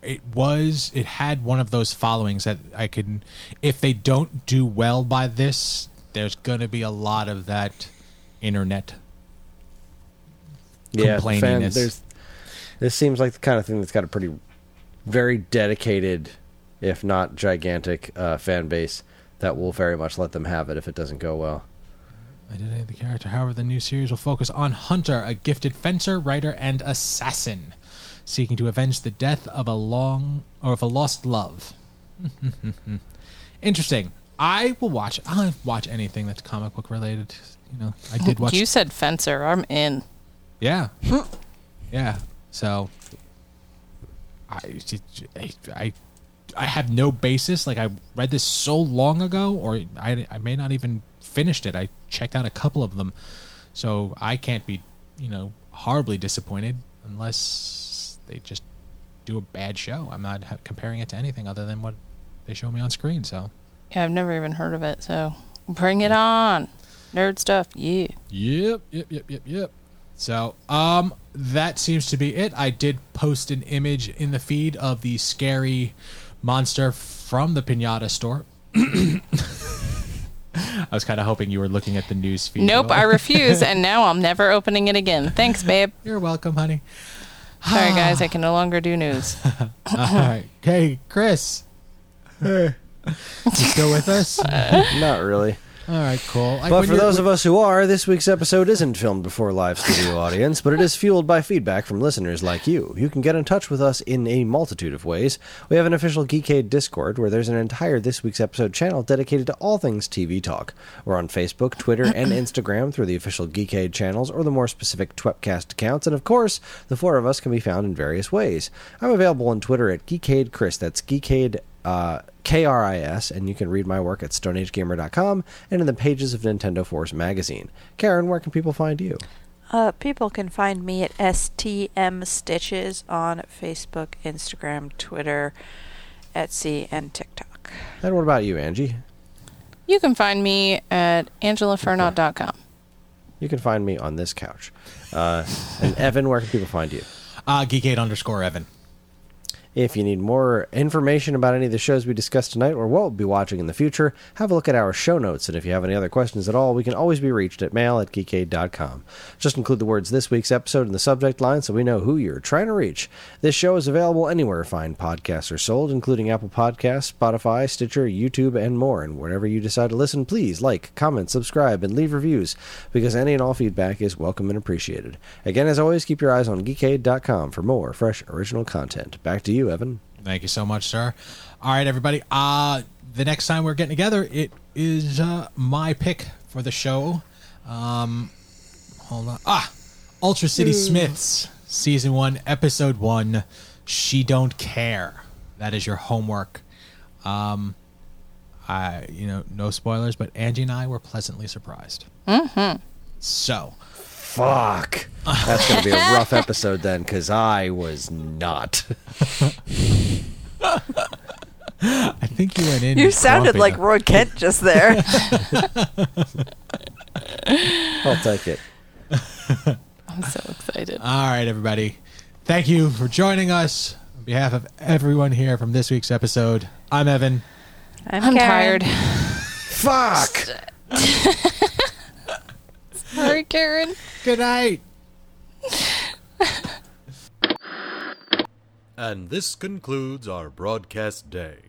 It was. It had one of those followings that I could. If they don't do well by this, there's gonna be a lot of that internet. Yeah, fan, there's. This seems like the kind of thing that's got a pretty, very dedicated, if not gigantic, uh, fan base that will very much let them have it if it doesn't go well. Identity of the character. However, the new series will focus on Hunter, a gifted fencer, writer, and assassin, seeking to avenge the death of a long or of a lost love. Interesting. I will watch. I'll watch anything that's comic book related. You know, I did watch. You said fencer. I'm in. Yeah. yeah. So I, I I I have no basis. Like I read this so long ago, or I I may not even finished it. I checked out a couple of them, so I can't be you know horribly disappointed unless they just do a bad show. I'm not ha- comparing it to anything other than what they show me on screen. So Yeah, I've never even heard of it. So bring it on. Nerd stuff. Yeah. Yep, yep, yep, yep, yep. So, um, that seems to be it. I did post an image in the feed of the scary monster from the pinata store. I was kind of hoping you were looking at the news feed. Nope, I refuse, and now I'm never opening it again. Thanks, babe. You're welcome, honey. Sorry, guys, I can no longer do news. All right. Okay, Chris. Hey. you still with us? Not really. All right, cool. But for those of us who are, this week's episode isn't filmed before a live studio audience, but it is fueled by feedback from listeners like you. You can get in touch with us in a multitude of ways. We have an official Geekade Discord where there's an entire This Week's Episode channel dedicated to all things TV talk. We're on Facebook, Twitter, and Instagram through the official Geekade channels or the more specific Twepcast accounts, and of course, the four of us can be found in various ways. I'm available on Twitter at Geekade Chris. That's Geekade uh, KRIS, and you can read my work at StoneAgeGamer.com and in the pages of Nintendo Force magazine. Karen, where can people find you? Uh, people can find me at STM Stitches on Facebook, Instagram, Twitter, Etsy, and TikTok. And what about you, Angie? You can find me at angelafernot.com. You can find me on this couch. Uh, and Evan, where can people find you? uh, Geekade underscore Evan. If you need more information about any of the shows we discussed tonight or what we'll be watching in the future, have a look at our show notes. And if you have any other questions at all, we can always be reached at mail at geekade.com. Just include the words this week's episode in the subject line so we know who you're trying to reach. This show is available anywhere fine podcasts are sold, including Apple Podcasts, Spotify, Stitcher, YouTube, and more. And wherever you decide to listen, please like, comment, subscribe, and leave reviews because any and all feedback is welcome and appreciated. Again, as always, keep your eyes on geekade.com for more fresh original content. Back to you, Evan. Thank you so much, sir. All right, everybody. Uh the next time we're getting together, it is uh, my pick for the show. Um, hold on. Ah, Ultra City Smiths, season one, episode one. She don't care. That is your homework. Um, I you know no spoilers, but Angie and I were pleasantly surprised. Mm-hmm. So Fuck. That's going to be a rough episode then, because I was not. I think you went in. You sounded like though. Roy Kent just there. I'll take it. I'm so excited. All right, everybody. Thank you for joining us. On behalf of everyone here from this week's episode, I'm Evan. I'm tired. Fuck! All right, Karen. Good night. and this concludes our broadcast day.